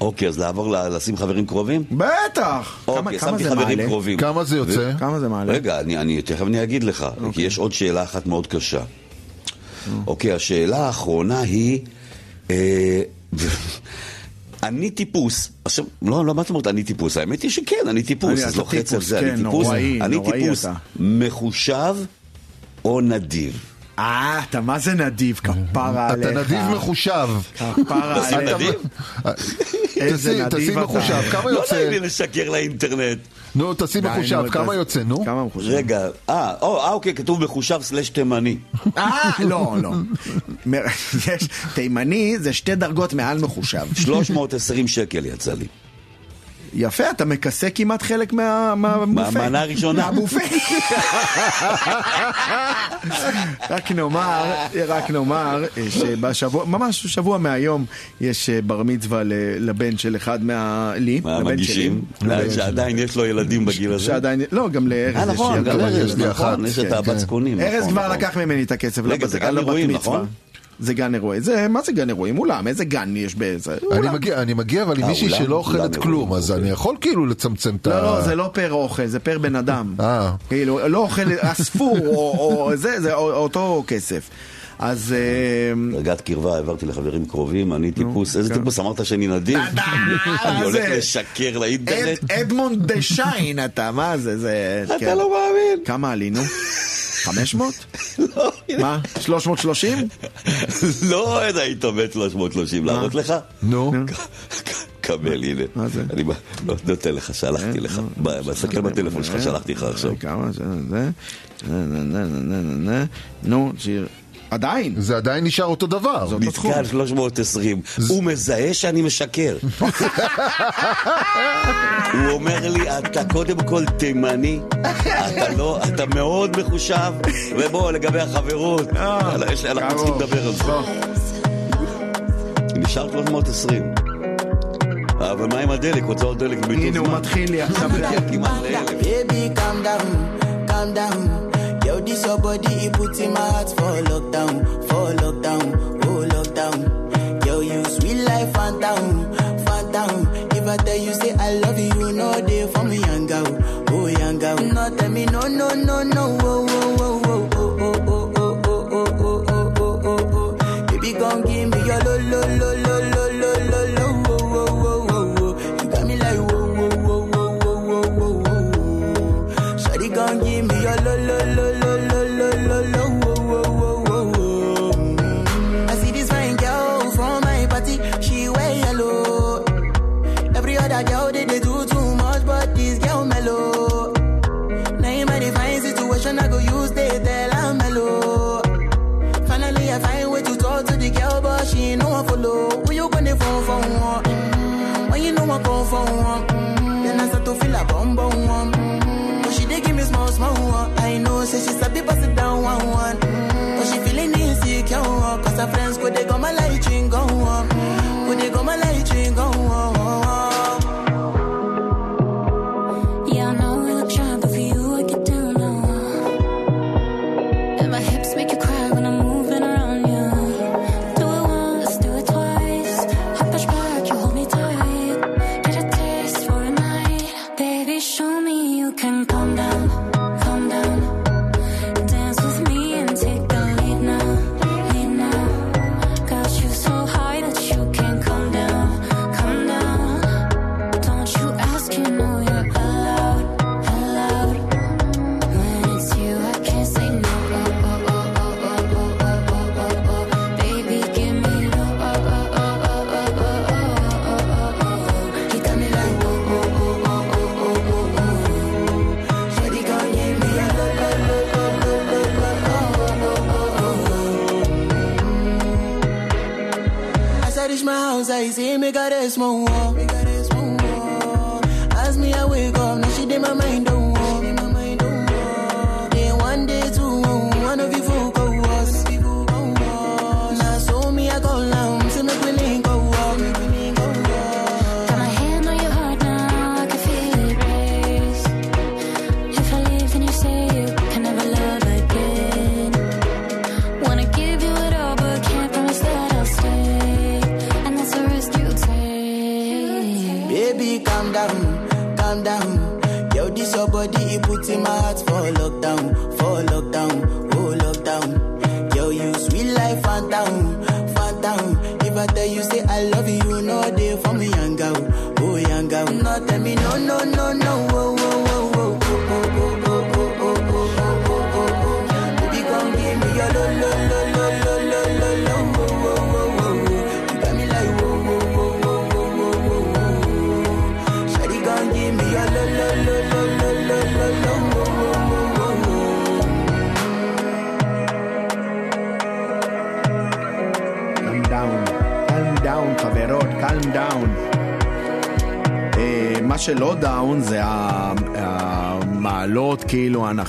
אוקיי, אז לעבור ל- לשים חברים קרובים? בטח. אוקיי, שמתי חברים מעלה? קרובים. כמה זה יוצא? ו- כמה זה מעלה? אוקיי. רגע, אני, אני תכף אני אגיד לך, כי יש עוד שאלה אחת מאוד קשה. אוקיי, השאלה האחרונה היא, אה, אני טיפוס, עכשיו, לא, לא, מה זאת אומרת אני טיפוס? האמת היא שכן, אני טיפוס, אני- אז לוחץ על זה, כן, אני טיפוס, אני נוראי טיפוס. מחושב או נדיב. אה, אתה מה זה נדיב, כפרה עליך. אתה נדיב מחושב. כפרה עליך. נדיב? איזה נדיב תשים אתה. מחושב, כמה לא יוצא? נעים לי לשקר לאינטרנט. נו, תשים מחושב, כמה יוצא, נו? כמה מחושב? רגע, אה, אה, אוקיי, כתוב מחושב סלש תימני. אה, לא, לא. תימני זה שתי דרגות מעל מחושב. 320 שקל יצא לי. יפה, אתה מכסה כמעט חלק מה- מהבופה. מהמנה הראשונה. מהבופה. רק נאמר, רק נאמר אה, שבשבוע, ממש שבוע מהיום, יש אה, בר מצווה לבן של אחד מה... לי, לבן שלי. שעדיין יש לו ילדים בגיל הזה. שעדיין, לא, גם לארז אה, יש נכון, גם לארז. נכון, יש את כן, הבת כן. זקונים. ארז נכון, זה גן אירועים. זה, מה זה גן אירועים? אולם, איזה גן יש באיזה? אני מגיע, אני מגיע אבל עם אה, מישהי שלא אוכלת כלום, אז אני יכול כאילו לצמצם את ה... לא, לא, זה לא פר אוכל, זה פר בן אדם. אה. כאילו, לא אוכל, אספו, או זה, זה אותו כסף. אז... אה, דרגת קרבה העברתי לחברים קרובים, אני טיפוס, איזה כן. טיפוס אמרת שאני נדיב? אני הולך לשקר לאינטרנט. אדמונד דה שיין אתה, מה זה? אתה כן. לא מאמין. כמה עלינו? 500? לא. מה? 330? לא אין היית מת 330 להראות לך? נו. קבל, הנה. מה זה? אני לא, נותן לך, שלחתי אה, לך. אה, מסתכל בטלפון אה, שלך, שלחתי לך עכשיו. כמה זה? נו, שיר. עדיין. זה עדיין נשאר אותו דבר. זה אותו מתקן 320. הוא מזהה שאני משקר. הוא אומר לי, אתה קודם כל תימני, אתה לא, אתה מאוד מחושב, ובוא, לגבי החברות, אה, אנחנו צריכים לדבר על זה. נשאר 320. אבל מה עם הדלק? רוצה עוד דלק ביטוי הנה, הוא מתחיל לי עכשיו. כמעט לאלף. this your body, it puts in my heart for lockdown, for lockdown, oh lockdown. Girl, you sweet life, phantom, fanta. If I tell you, say I love you, no day for me, young girl, oh young girl. No, tell me, no, no, no, no, oh, oh, oh. virgen.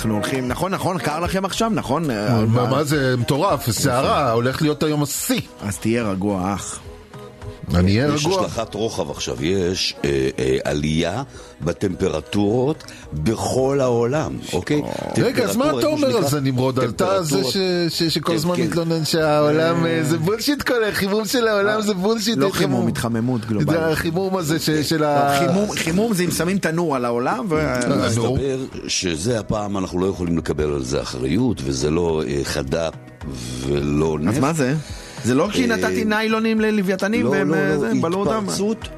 אנחנו הולכים, נכון, נכון, קר לכם עכשיו, נכון? מה אה, זה מטורף, סערה, הולך להיות היום השיא. אז תהיה רגוע, אח. אני אהיה רגוע. יש השלכת רוחב עכשיו, יש אה, אה, עלייה בטמפרטורות בכל העולם, אוקיי? רגע, אז מה אתה אומר על זה, נמרוד? אתה זה טמפרטורות- ש- ש- שכל כן, הזמן כן. מתלונן שהעולם אה, זה בולשיט כל החימום של העולם זה בולשיט. לא אה, חימום, התחממות גלובלית. זה החימום הזה ש- של לא, ה... חימום- חימום זה אם שמים תנור על העולם ו... מסתבר שזה הפעם אנחנו לא יכולים לקבל על זה אחריות, וזה לא אה, חדה ולא נפט. אז מה זה? זה לא כי אה, נתתי ניילונים ללוויתנים לא, והם לא, אה, לא, זה, הם בלעו אותם?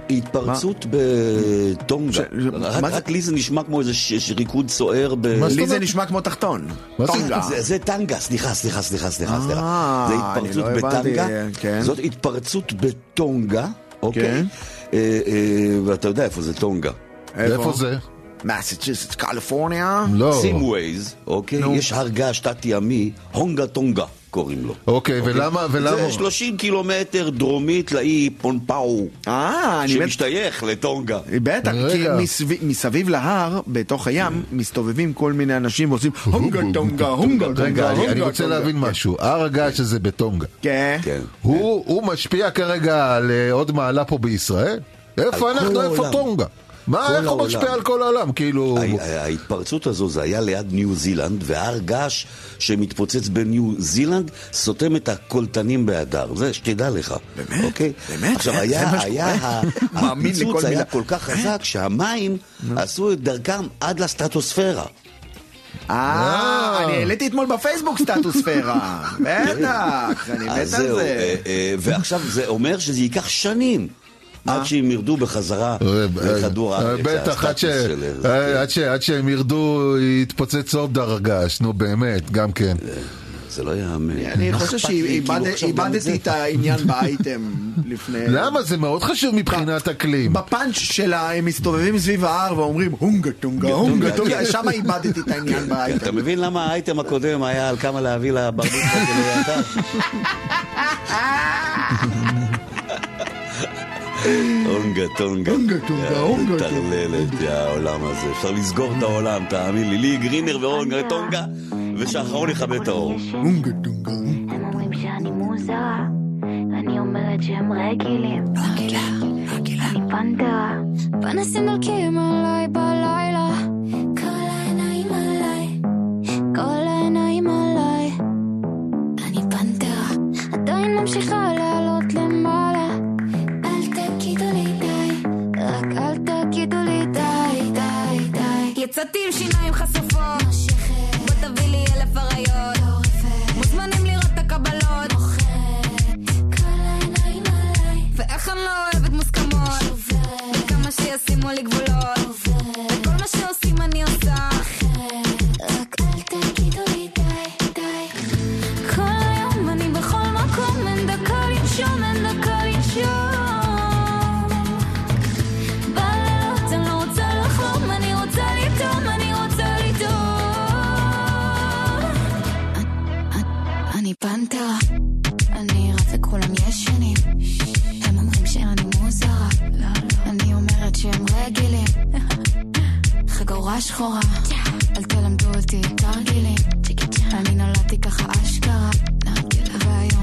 התפרצות, בטונגה. רק- מה זה? רק לי זה נשמע כמו איזה ריקוד סוער ב... לי זה נשמע כמו תחתון. טונגה. זה- זה טנגה, סליחה, סליחה, סליחה, סליחה. אה, זה התפרצות בטנגה, כן. זאת התפרצות בטונגה, אוקיי? כן. אה, אה, ואתה יודע איפה זה טונגה. איפה זה? מסצ'וסטס, קליפורניה? לא. שים ווייז, אוקיי? יש הר געש תת-ימי, הונגה טונגה קוראים לו. אוקיי, ולמה, ולמה? זה 30 קילומטר דרומית לאי פונפאו. אה, אני מת... שמשתייך לטונגה. בטח, כי. מסביב- מסביב להר, בתוך הים, מסתובבים כל מיני אנשים ועושים הונגה טונגה, הונגה טונגה, רגע, אני- אני רוצה טונגה. להבין משהו. הר הגעש הזה בטונגה. כן. כן. הוא הוא משפיע כרגע על אה, עוד מעלה פה בישראל? איפה אנחנו, כל איפה העולם. טונגה? מה, איך הוא העולם. משפיע על כל העולם? כאילו... ההתפרצות הזו זה היה ליד ניו זילנד, והר געש שמתפוצץ בניו זילנד סותם את הקולטנים בהדר. זה שתדע לך. באמת? אוקיי? באמת? עכשיו, זה- היה, היה, שקורה? ה- מאמין הפיצוץ היה. כל כך חזק שהמים עשו את דרכם עד לסטטוספירה. אה, אני העליתי אתמול בפייסבוק סטטוספירה. בטח, אני מת על זה. אה, אה, ועכשיו זה אומר שזה ייקח שנים. עד שהם ירדו בחזרה לכדור אה, הארץ. בטח, עד אה, שהם ירדו, יתפוצץ עוד הר הגעש, נו באמת, גם כן. זה לא יאמן. אני חושב אכפת לי, כאילו, את? שאיבדתי העניין באייטם לפני... למה? זה מאוד חשוב מבחינת אקלים. בפאנץ' שלה הם מסתובבים סביב ההר ואומרים הונגה טונגה, הונגה טונגה, שם איבדתי את העניין כן, באייטם. אתה מבין למה האייטם הקודם היה על כמה להביא לבר מצווה של אליתר? אונגה טונגה. אונגה טונגה, אונגה טונגה. טרללת, יא העולם הזה. אפשר לסגור את העולם, תאמין לי. לי גרינר ואונגה טונגה, ושהאחרון יכבה את האור. אונגה טונגה. הם אומרים שאני מוזרה, אני אומרת שהם רגילים. אני פנתרה. פנסים דולקים עליי בלילה. כל העיניים עליי. כל העיניים עליי. אני פנתרה. עדיין ממשיכה לעלות למעלה. עם שיניים חשופות. בוא תביא לי אלף אריות. מוזמנים לראות את הקבלות. ואיך אני לא אוהבת מוסכמות. וכמה שישימו לי גבולות. פנתרה, אני רצה כולם ישנים. הם אומרים שאני מוזרה, אני אומרת שהם רגילים. חגורה שחורה, אל תלמדו אותי תרגילים. אני נולדתי ככה אשכרה, והיום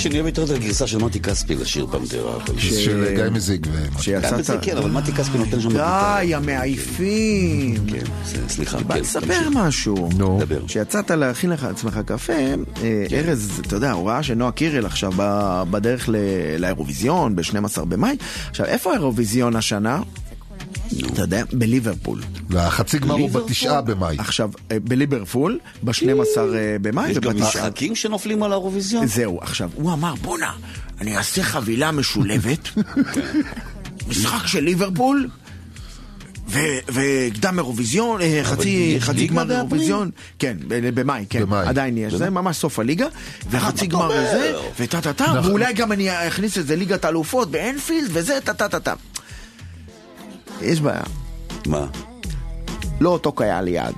שאני אוהב יותר את הגרסה של מתי כספי לשיר פנתרה. של גיא מזיג. גם בזה כן, אבל מתי כספי נותן שם... די, המעייפים. כן, זה- סליחה. בא כן, לספר תמשיך. משהו. דבר. כשיצאת להכין לך עצמך קפה, אה, כן. ארז, אתה יודע, הוא ראה שנועה קירל עכשיו ב- בדרך ל- לאירוויזיון ב-12 במאי. עכשיו, איפה האירוויזיון השנה? אתה יודע, בליברפול. והחצי גמר הוא? בתשעה במאי. עכשיו, אה, בליברפול, ב-12 במאי. יש גם משחקים שנופלים על האירוויזיון? זהו, עכשיו, הוא אמר, בואנה, אני אעשה חבילה משולבת, משחק של ליברפול, וקדם אירוויזיון, אה, חצי חצי גמר? אירוויזיון, כן, במאי, כן, במאי. עדיין יש, זה ממש סוף הליגה, וחצי גמר? וזה, וטה טה טה. ואולי גם אני אכניס את זה ליגת האלופות באנפילד, וזה טה טה טה טה. יש בעיה, מה? לא אותו קהל יעד.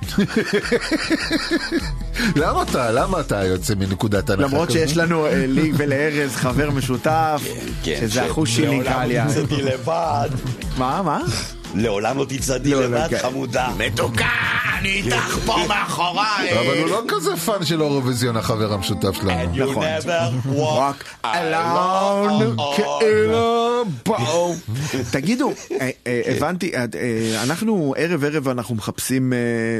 למה אתה, למה אתה יוצא מנקודת הנחה למרות? שיש לנו אה, לי ולארז חבר משותף, כן, שזה אחוז שלי קהל יעד. תצעדי לבד. מה, מה? לעולם לא תצעדי לא, לא, לבד, כן. חמודה. מתוקה, אני איתך פה מאחוריי. אבל הוא לא כזה פאן של האירוויזיון, החבר המשותף שלנו. You נכון. never walk רק אלון כאילו באו. תגידו, אה, אה, הבנתי, אה, אנחנו ערב ערב אנחנו מחפשים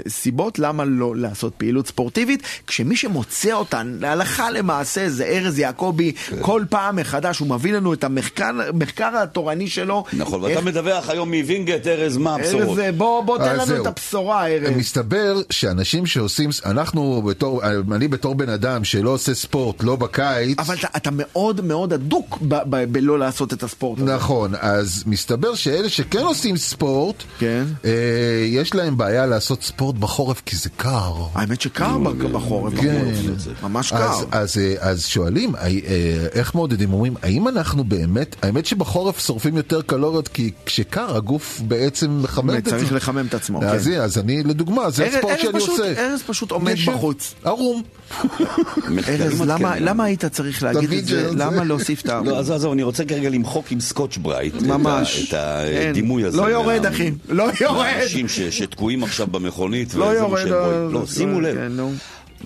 סיבות למה לא לעשות פעילות ספורטיבית, כשמי שמוצא אותן להלכה למעשה זה ארז יעקבי, כל פעם מחדש הוא מביא לנו את המחקר התורני שלו. נכון, ואתה מדווח היום מווינגייט, ארז, מה הבשורות? ארז, בוא בוא תן אז לנו זהו. את הבשורה, ארז. מסתבר שאנשים שעושים, אנחנו בתור, אני בתור בן אדם שלא עושה ספורט, לא בקיץ, אבל אתה, אתה מאוד מאוד הדוק ב- ב- בלא לעשות את הספורט הזה. נכון, אז מסתבר שאלה שכן עושים ספורט, כן. אה, יש להם בעיה לעשות ספורט בחורף כי זה קר. האמת שקר ב- בחורף, כן. בחורף. ממש קר. אז, אז, אה, אז שואלים, אה, אה, איך מעודדים? אומרים, האם אנחנו באמת, האמת שבחורף שורפים יותר קלוריות כי כשקר הגוף בעצם מחמם את עצמו. צריך לחמם את עצמו, אז כן. אז אני לדוגמה, זה ארז- הספורט ארז שאני פשוט- עושה. ארז פשוט עומד בחוץ. ערום. ארז, למה- היית צריך להגיד את זה? למה להוסיף את ה... לא, עזוב, עזוב, אני רוצה כרגע למחוק עם סקוטש ברייט. ממש. את אין. הדימוי הזה. לא יורד, אחי. לא יורד. מהאנשים ש- שתקועים עכשיו במכונית. לא יורד. רואים. לא, שימו לב. כן.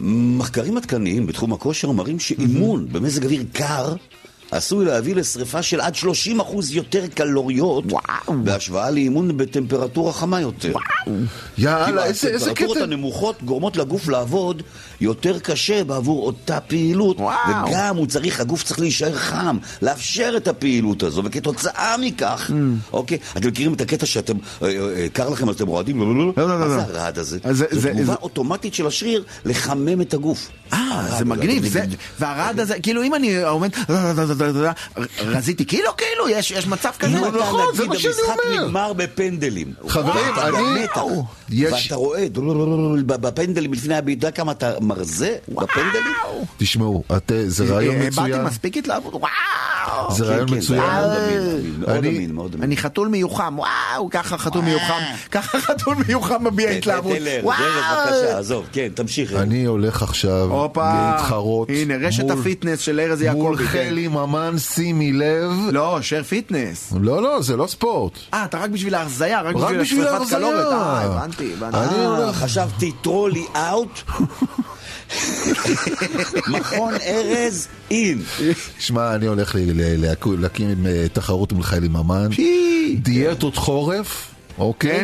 מחקרים עדכניים בתחום הכושר מראים שאימון במזג אוויר קר עשוי להביא לשריפה של עד 30% יותר קלוריות בהשוואה לאימון בטמפרטורה חמה יותר. יאללה, איזה איזה הטמפרטורות קטע. הנמוכות גורמות לגוף לעבוד יותר קשה בעבור אותה פעילות, וגם הוא צריך, הגוף צריך להישאר חם, לאפשר את הפעילות הזו, וכתוצאה מכך, אוקיי, אתם מכירים את הקטע שאתם, אה, אה, קר לכם אז אתם רועדים? לא, לא, מה לא. זה הרעד הזה? זה- זו תגובה אוטומטית של השריר לחמם את הגוף. אה, זה מגניב, והרעד הזה, כאילו אם אני עומד, רזיתי קילו כאילו, יש מצב כזה? נכון, זה מה שאני המשחק אומר. נגמר בפנדלים. חברים, אני- ואתה רואה בפנדלים לפני הבעיטה, כמה אתה מרזה בפנדלים? תשמעו, זה רעיון מצוין. באתי מספיק התלהבות! זה רעיון מצוין. אני- חתול מיוחם, וואו, ככה חתול מיוחם, ככה חתול מיוחם מביע התלהבות, וואו! כן, תמשיך. אני הולך עכשיו להתחרות. הנה רשת מול- הפיטנס של ארז מול יעקבי, כן. חלי ממן, שימי לב. לא, שר פיטנס. לא, לא, זה לא ספורט. אה, אתה רק בשביל ההרזייה, רק רק בשביל השרפת. קלוריות, אה, הבנתי, הבנתי. אני אה, הולך- חשבתי טרולי אאוט, מכון ארז אין. שמע, אני הולך להקים אה, תחרות מול חיילי ממן. דיאטות חורף, אוקיי?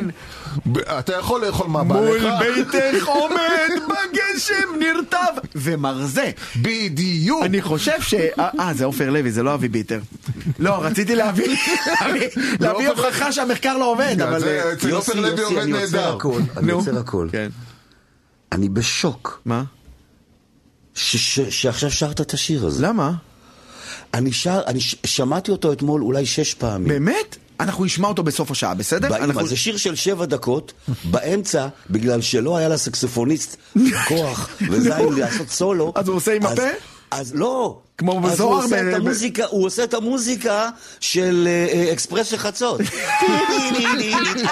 אתה יכול לאכול מה בא מול לך. ביתך עומד בגשם נרטב ומרזה. בדיוק. אני חושב ש... אה, אה, זה עופר לוי, זה לא אבי ביטר. לא, רציתי להביא עופר הוכחה שהמחקר לא עובד, אבל... אצל יוסי, עופר לוי יוסי, עובד אני עוצר נהדר. הכל, אני. עוצר הכל. כן. אני בשוק מה? ש- ש- שעכשיו שרת את השיר הזה. למה? אני שר, אני ש- שמעתי אותו אתמול אולי שש פעמים. באמת? אנחנו נשמע אותו בסוף השעה, בסדר? באמא, אנחנו- זה שיר של שבע דקות, באמצע, בגלל שלא היה לסקסופוניסט כוח וזין לעשות סולו. אז הוא עושה עם הפה? אז לא. כמו אז בזוהר הוא עושה ב- את המוזיקה, הוא עושה את המוזיקה של אה, אה, אקספרס של חצות. אמיתי לגמרי.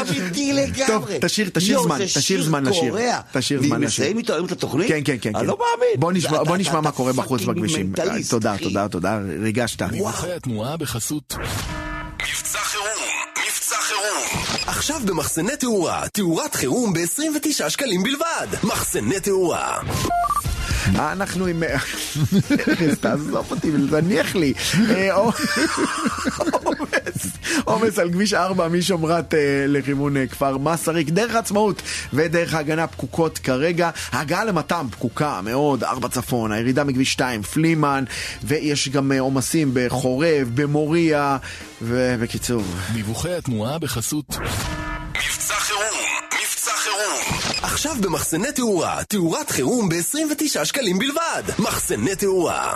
אמיתי לגמרי. טוב, תשאיר- תשאיר זמן, תשאיר זמן לשיר. תשאיר זמן לשיר. מסיים איתו היום את התוכנית? כן, כן, כן. אני כן. לא מאמין. בוא נשמע- מה קורה בחוץ בכבישים. תודה. תודה, תודה, ריגשת. דיווחי התנועה בחסות מבצע חירום, מבצע חירום. עכשיו במחסני תאורה, תאורת חירום ב-29 שקלים בלבד. מחסני תאורה. אנחנו עם... תעזוב אותי, תניח לי. אה, עומס, על כביש 4 משומרת אה, לכיוון אה, כפר מסריק, דרך עצמאות ודרך ההגנה פקוקות כרגע. ההגעה למתם פקוקה מאוד, 4 צפון, הירידה מכביש 2, פלימן, ויש גם עומסים בחורב, במוריה, ובקיצור. דיווחי התנועה בחסות עכשיו במחסני תאורה, תאורת חירום ב-29 שקלים בלבד. מחסני תאורה.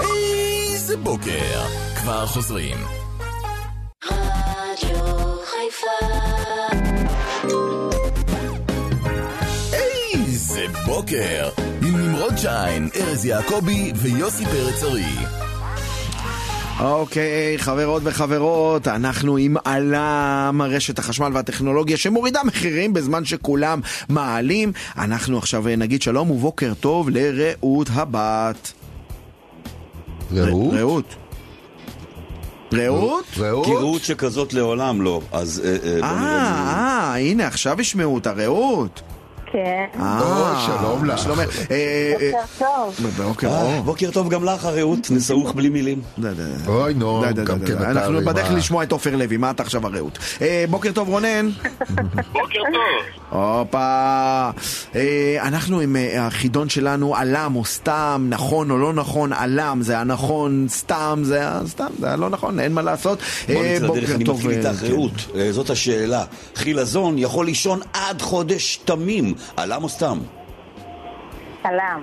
איזה בוקר. כבר חוזרים. איזה בוקר. עם נמרוד שיין, ארז יעקבי ויוסי פרץ ארי. אוקיי, חברות וחברות, אנחנו עם עלם רשת החשמל והטכנולוגיה שמורידה מחירים בזמן שכולם מעלים. אנחנו עכשיו אה, נגיד שלום ובוקר טוב לרעות הבת. רעות? רעות. רעות? כי רעות שכזאת לעולם לא, אז אה, אה, בוא נראה מי... אה, אה, הנה, עכשיו ישמעו אותה, רעות. כן. אה, שלום לך. שלומך. אה, אה, בוקר טוב. בוקר אה, אור. בוקר טוב גם לך, הרעות, נסעוך בלי מילים. אוי נו, גם כן. אתה... אנחנו בדרך? לשמוע את עופר לוי, מה אתה עכשיו הרעות? אה, בוקר טוב רונן. בוקר טוב. הופה. אה, אנחנו עם אה, החידון שלנו, עלם או סתם, נכון או לא נכון, עלם זה הנכון, סתם זה הסתם, זה הלא נכון, אין מה לעשות. בוא אה, נצא לדרך, אני טוב, מתחיל אה, איתך, כן. רעות. אה, זאת השאלה. חילזון יכול לישון עד חודש תמים. עלם או סתם? סלאם.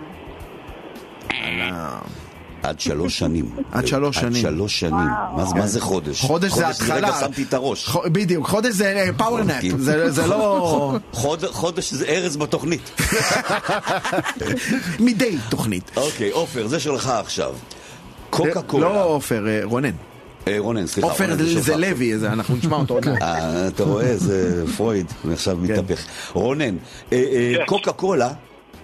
עד שלוש שנים. עד שלוש עד שנים. שלוש שנים. מה זה- מה זה חודש? חודש זה התחלה. רגע שמתי את הראש. בדיוק, חודש זה פאוור נאפ, כאילו. זה זה לא חוד- חודש זה ארז בתוכנית. מדי תוכנית. אוקיי, עופר, זה שלך עכשיו. קוקה קולה. לא עופר, אה, רונן. אה, רונן, סליחה. עופר זה. לוי, זה- אנחנו נשמע אותו עוד מעט. אה, אתה רואה, זה פרויד, עכשיו כן. מתהפך. רונן, אה, אה, קוקה קולה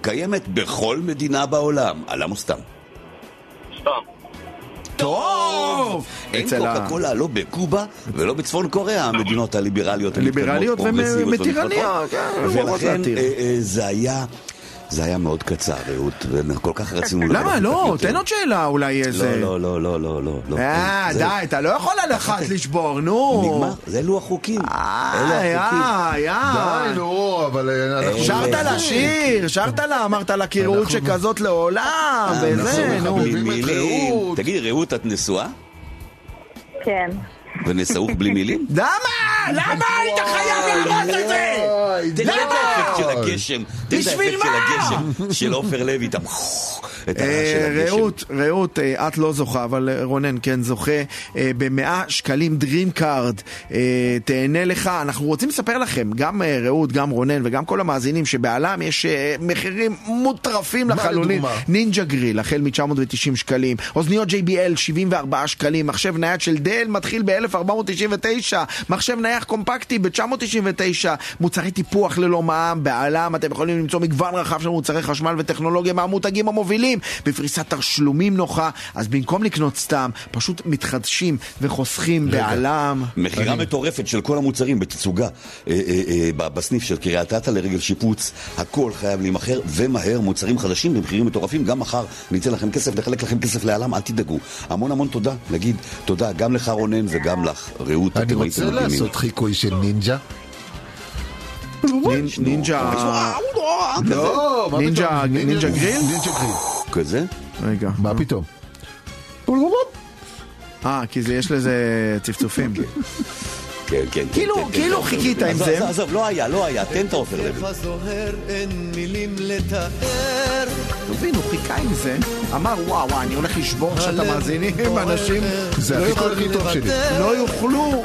קיימת בכל מדינה בעולם, עלם או סתם? סתם. טוב! אין קוקה קולה לא בקובה ולא בצפון קוריאה, המדינות הליברליות, ליברליות ומתירניות. כן, ולכן זה היה... זה היה מאוד קצר, רעות, וכל כך רצינו... למה? לא. תן עוד שאלה אולי איזה... לא, לא, לא, לא, לא, לא. אה, די, אתה לא יכול על אחת לשבור, נו. נגמר, זה אלו החוקים. אלו אה. יא, יא. די, נו, אבל אה, אנחנו... שרת אה, לה שיר, שרת לה, אמרת לה קראות שכזאת לעולם, וזה, נו. רעות. תגידי, רעות, את נשואה? כן. ונשאות בלי מילים? למה? למה היית חייב להראות את זה? תן לי את האפקט של. הגשם. בשביל האפקט של מה? הגשם של עופר לוי, את אה. רעות, רעות, אה, את לא זוכה, אבל אה, רונן כן זוכה אה, במאה שקלים Dream Card. תהנה לך. אנחנו רוצים לספר לכם, גם רעות, גם רונן וגם כל המאזינים, שבעלם יש מחירים מוטרפים מה לחלוטין. לדוגמה? נינג'ה גריל, החל מ-990 שקלים. אוזניות JBL, 74 שקלים. מחשב נייד של דל מתחיל ב-1499. מחשב נייח קומפקטי ב-999. מוצרי טיפוח ללא מע"מ. בעלם אתם יכולים למצוא מגוון רחב של מוצרי חשמל וטכנולוגיה מהמותגים המובילים. בפריסת תשלומים נוחה. אז במקום לקנות סתם, פשוט מתחדשים וחוסכים בעלם. מכירה מטורפת של כל המוצרים בתצוגה אה, אה, אה, בסניף של קריית אתא לרגל שיפוץ. הכל חייב להימכר, ומהר, מוצרים חדשים במחירים מטורפים. גם מחר ניתן לכם כסף, נחלק לכם כסף לעלם, אל תדאגו. המון המון תודה. נגיד תודה גם לך רונן וגם לך רעות. אני אתם רוצה הייתם מדהימים. לעשות חיקוי של נינג'ה. נינ- נינג'ה... לא, מה נינג'ה- פתאום? נינג'ה גריל? נינג'ה גריל. כזה? רגע. מה פתאום? אה, כי יש לזה צפצופים. כן, כן. כאילו- כן, כן, כאילו כן. חיכית עם זה. עזוב, עזוב, לא היה, לא היה, תן את העופר לוי. זוהר אין מילים לתאר תבין, הוא חיכה עם זה, אמר וואו וואו, אני הולך לשבור עכשיו את המאזינים, אנשים זה לא החיקוי יוכלו- הכי טוב שלי. לא יוכלו.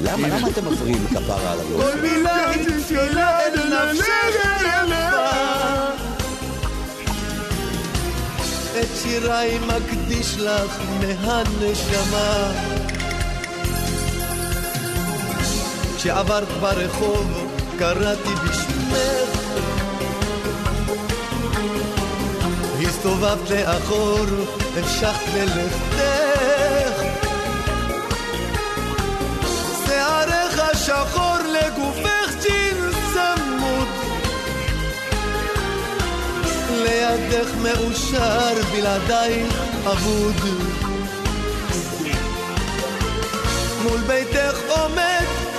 למה למה אתם מפריעים כפרה על הרעוף? מילה התפילה אל נפשך את שיריי מקדיש לך מהנשמה כשעברת ברחוב קראתי בשמך הסתובבת לאחור, המשכת ללכתך. שערך שחור לגופך ג'ינס צמוד. ליד לידך מאושר, בלעדייך אבוד. מול ביתך עומד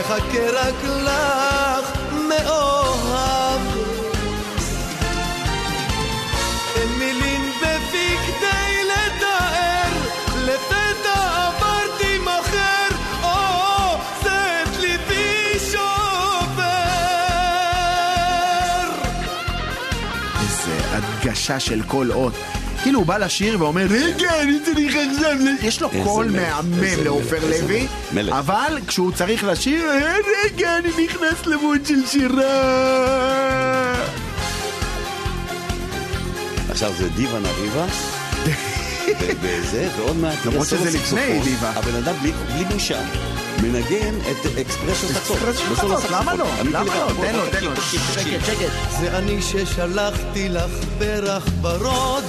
מחכה רק לך מאוהב. אין מילים בפי כדי לתאר, לפתע עברתי מחר, או, זה את ליבי שובר. איזה הדגשה של כל אות. כאילו הוא בא לשיר ואומר, רגע, אני צריך עכשיו... ל-" יש לו קול מהמם לעופר לוי. אבל כשהוא צריך לשיר, "אה, רגע, אני נכנס למוד של שירה. עכשיו זה דיווה נריבה. וזה, ועוד מעט... למרות שזה לפני. דיווה. הבן אדם בלי בושה מנגן את אקספרסו חצות. אקספרסו בסולו חצות, למה. לא? למה לא? תן לו, תן לו, שקט. שקט. זה אני ששלחתי לך פרח ורוד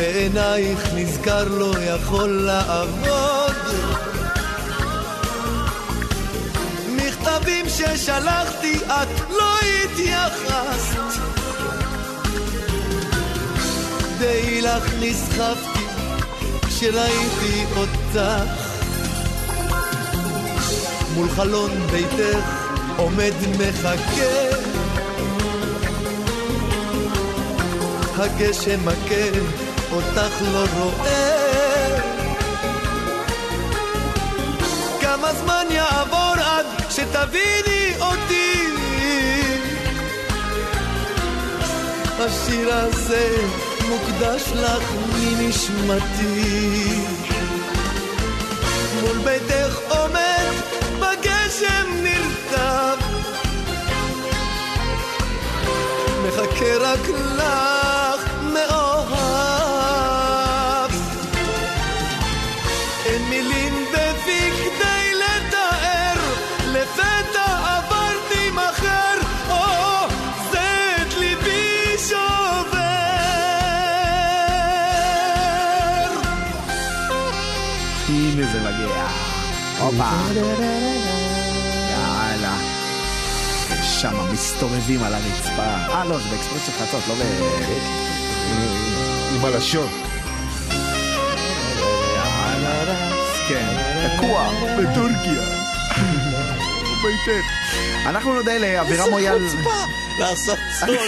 בעינייך נזכר לא יכול לעבוד. מכתבים ששלחתי את לא התייחסת. די לך נסחפתי כשראיתי אותך. מול חלון ביתך עומד מחכה. הגשם מכה, אותך לא רואה. כמה זמן יעבור עד שתביני אותי? השיר הזה מוקדש לך מנשמתי. מול ביתך עומד בגשם נרטב. מחכה רק לך הופה. יאללה. שם מסתובבים על הרצפה. אה, לא, זה באקספרס של חצות, לא ב... עם הלשון. כן, תקוע בטורקיה. ביתך. אנחנו נודה לאבירם מויאל. איזה חוצפה לעשות סולו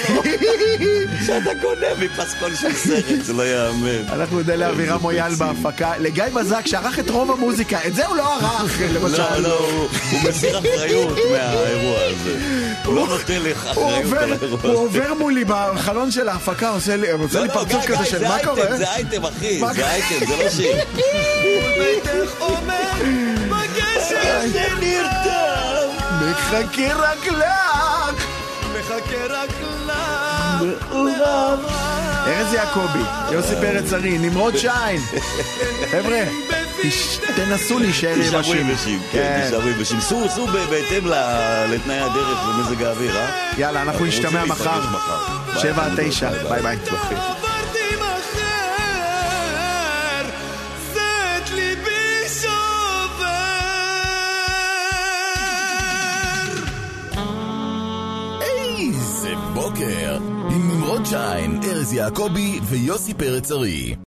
שאתה קונה מפסקול של סרט, זה לא ייאמן. אנחנו נודה לאבירם מויאל בהפקה, לגיא בזק שערך את רוב המוזיקה, את זה הוא לא ערך, למשל. לא, לא, הוא הוא מסיר אחריות מהאירוע הזה. הוא לא נותן לך הוא אחריות על האירוע הזה. הוא עובר מולי בחלון של ההפקה, עושה לי לא, לא, פרצוף כזה של זה מה אייטם, קורה? זה אייטם, אחי, מה זה קורה? אייטם, זה לא שיר. ביתך עומד בגשם נרטב מחכה רק לך מחכה רק לך מאוהב. ארז יעקבי, יוסי פרץ ארי, נמרוד שיין. חבר'ה, תנסו להישאר תישארו יבשים. יבשים, כן, תישארו יבשים. סעו, בהתאם לתנאי הדרך ומזג האוויר, אה? יאללה, אנחנו נשתמע מחר. שבע עד תשע. ביי ביי. איזה בוקר, עם נמרוד שיין, ארז יעקבי ויוסי פרץ ארי.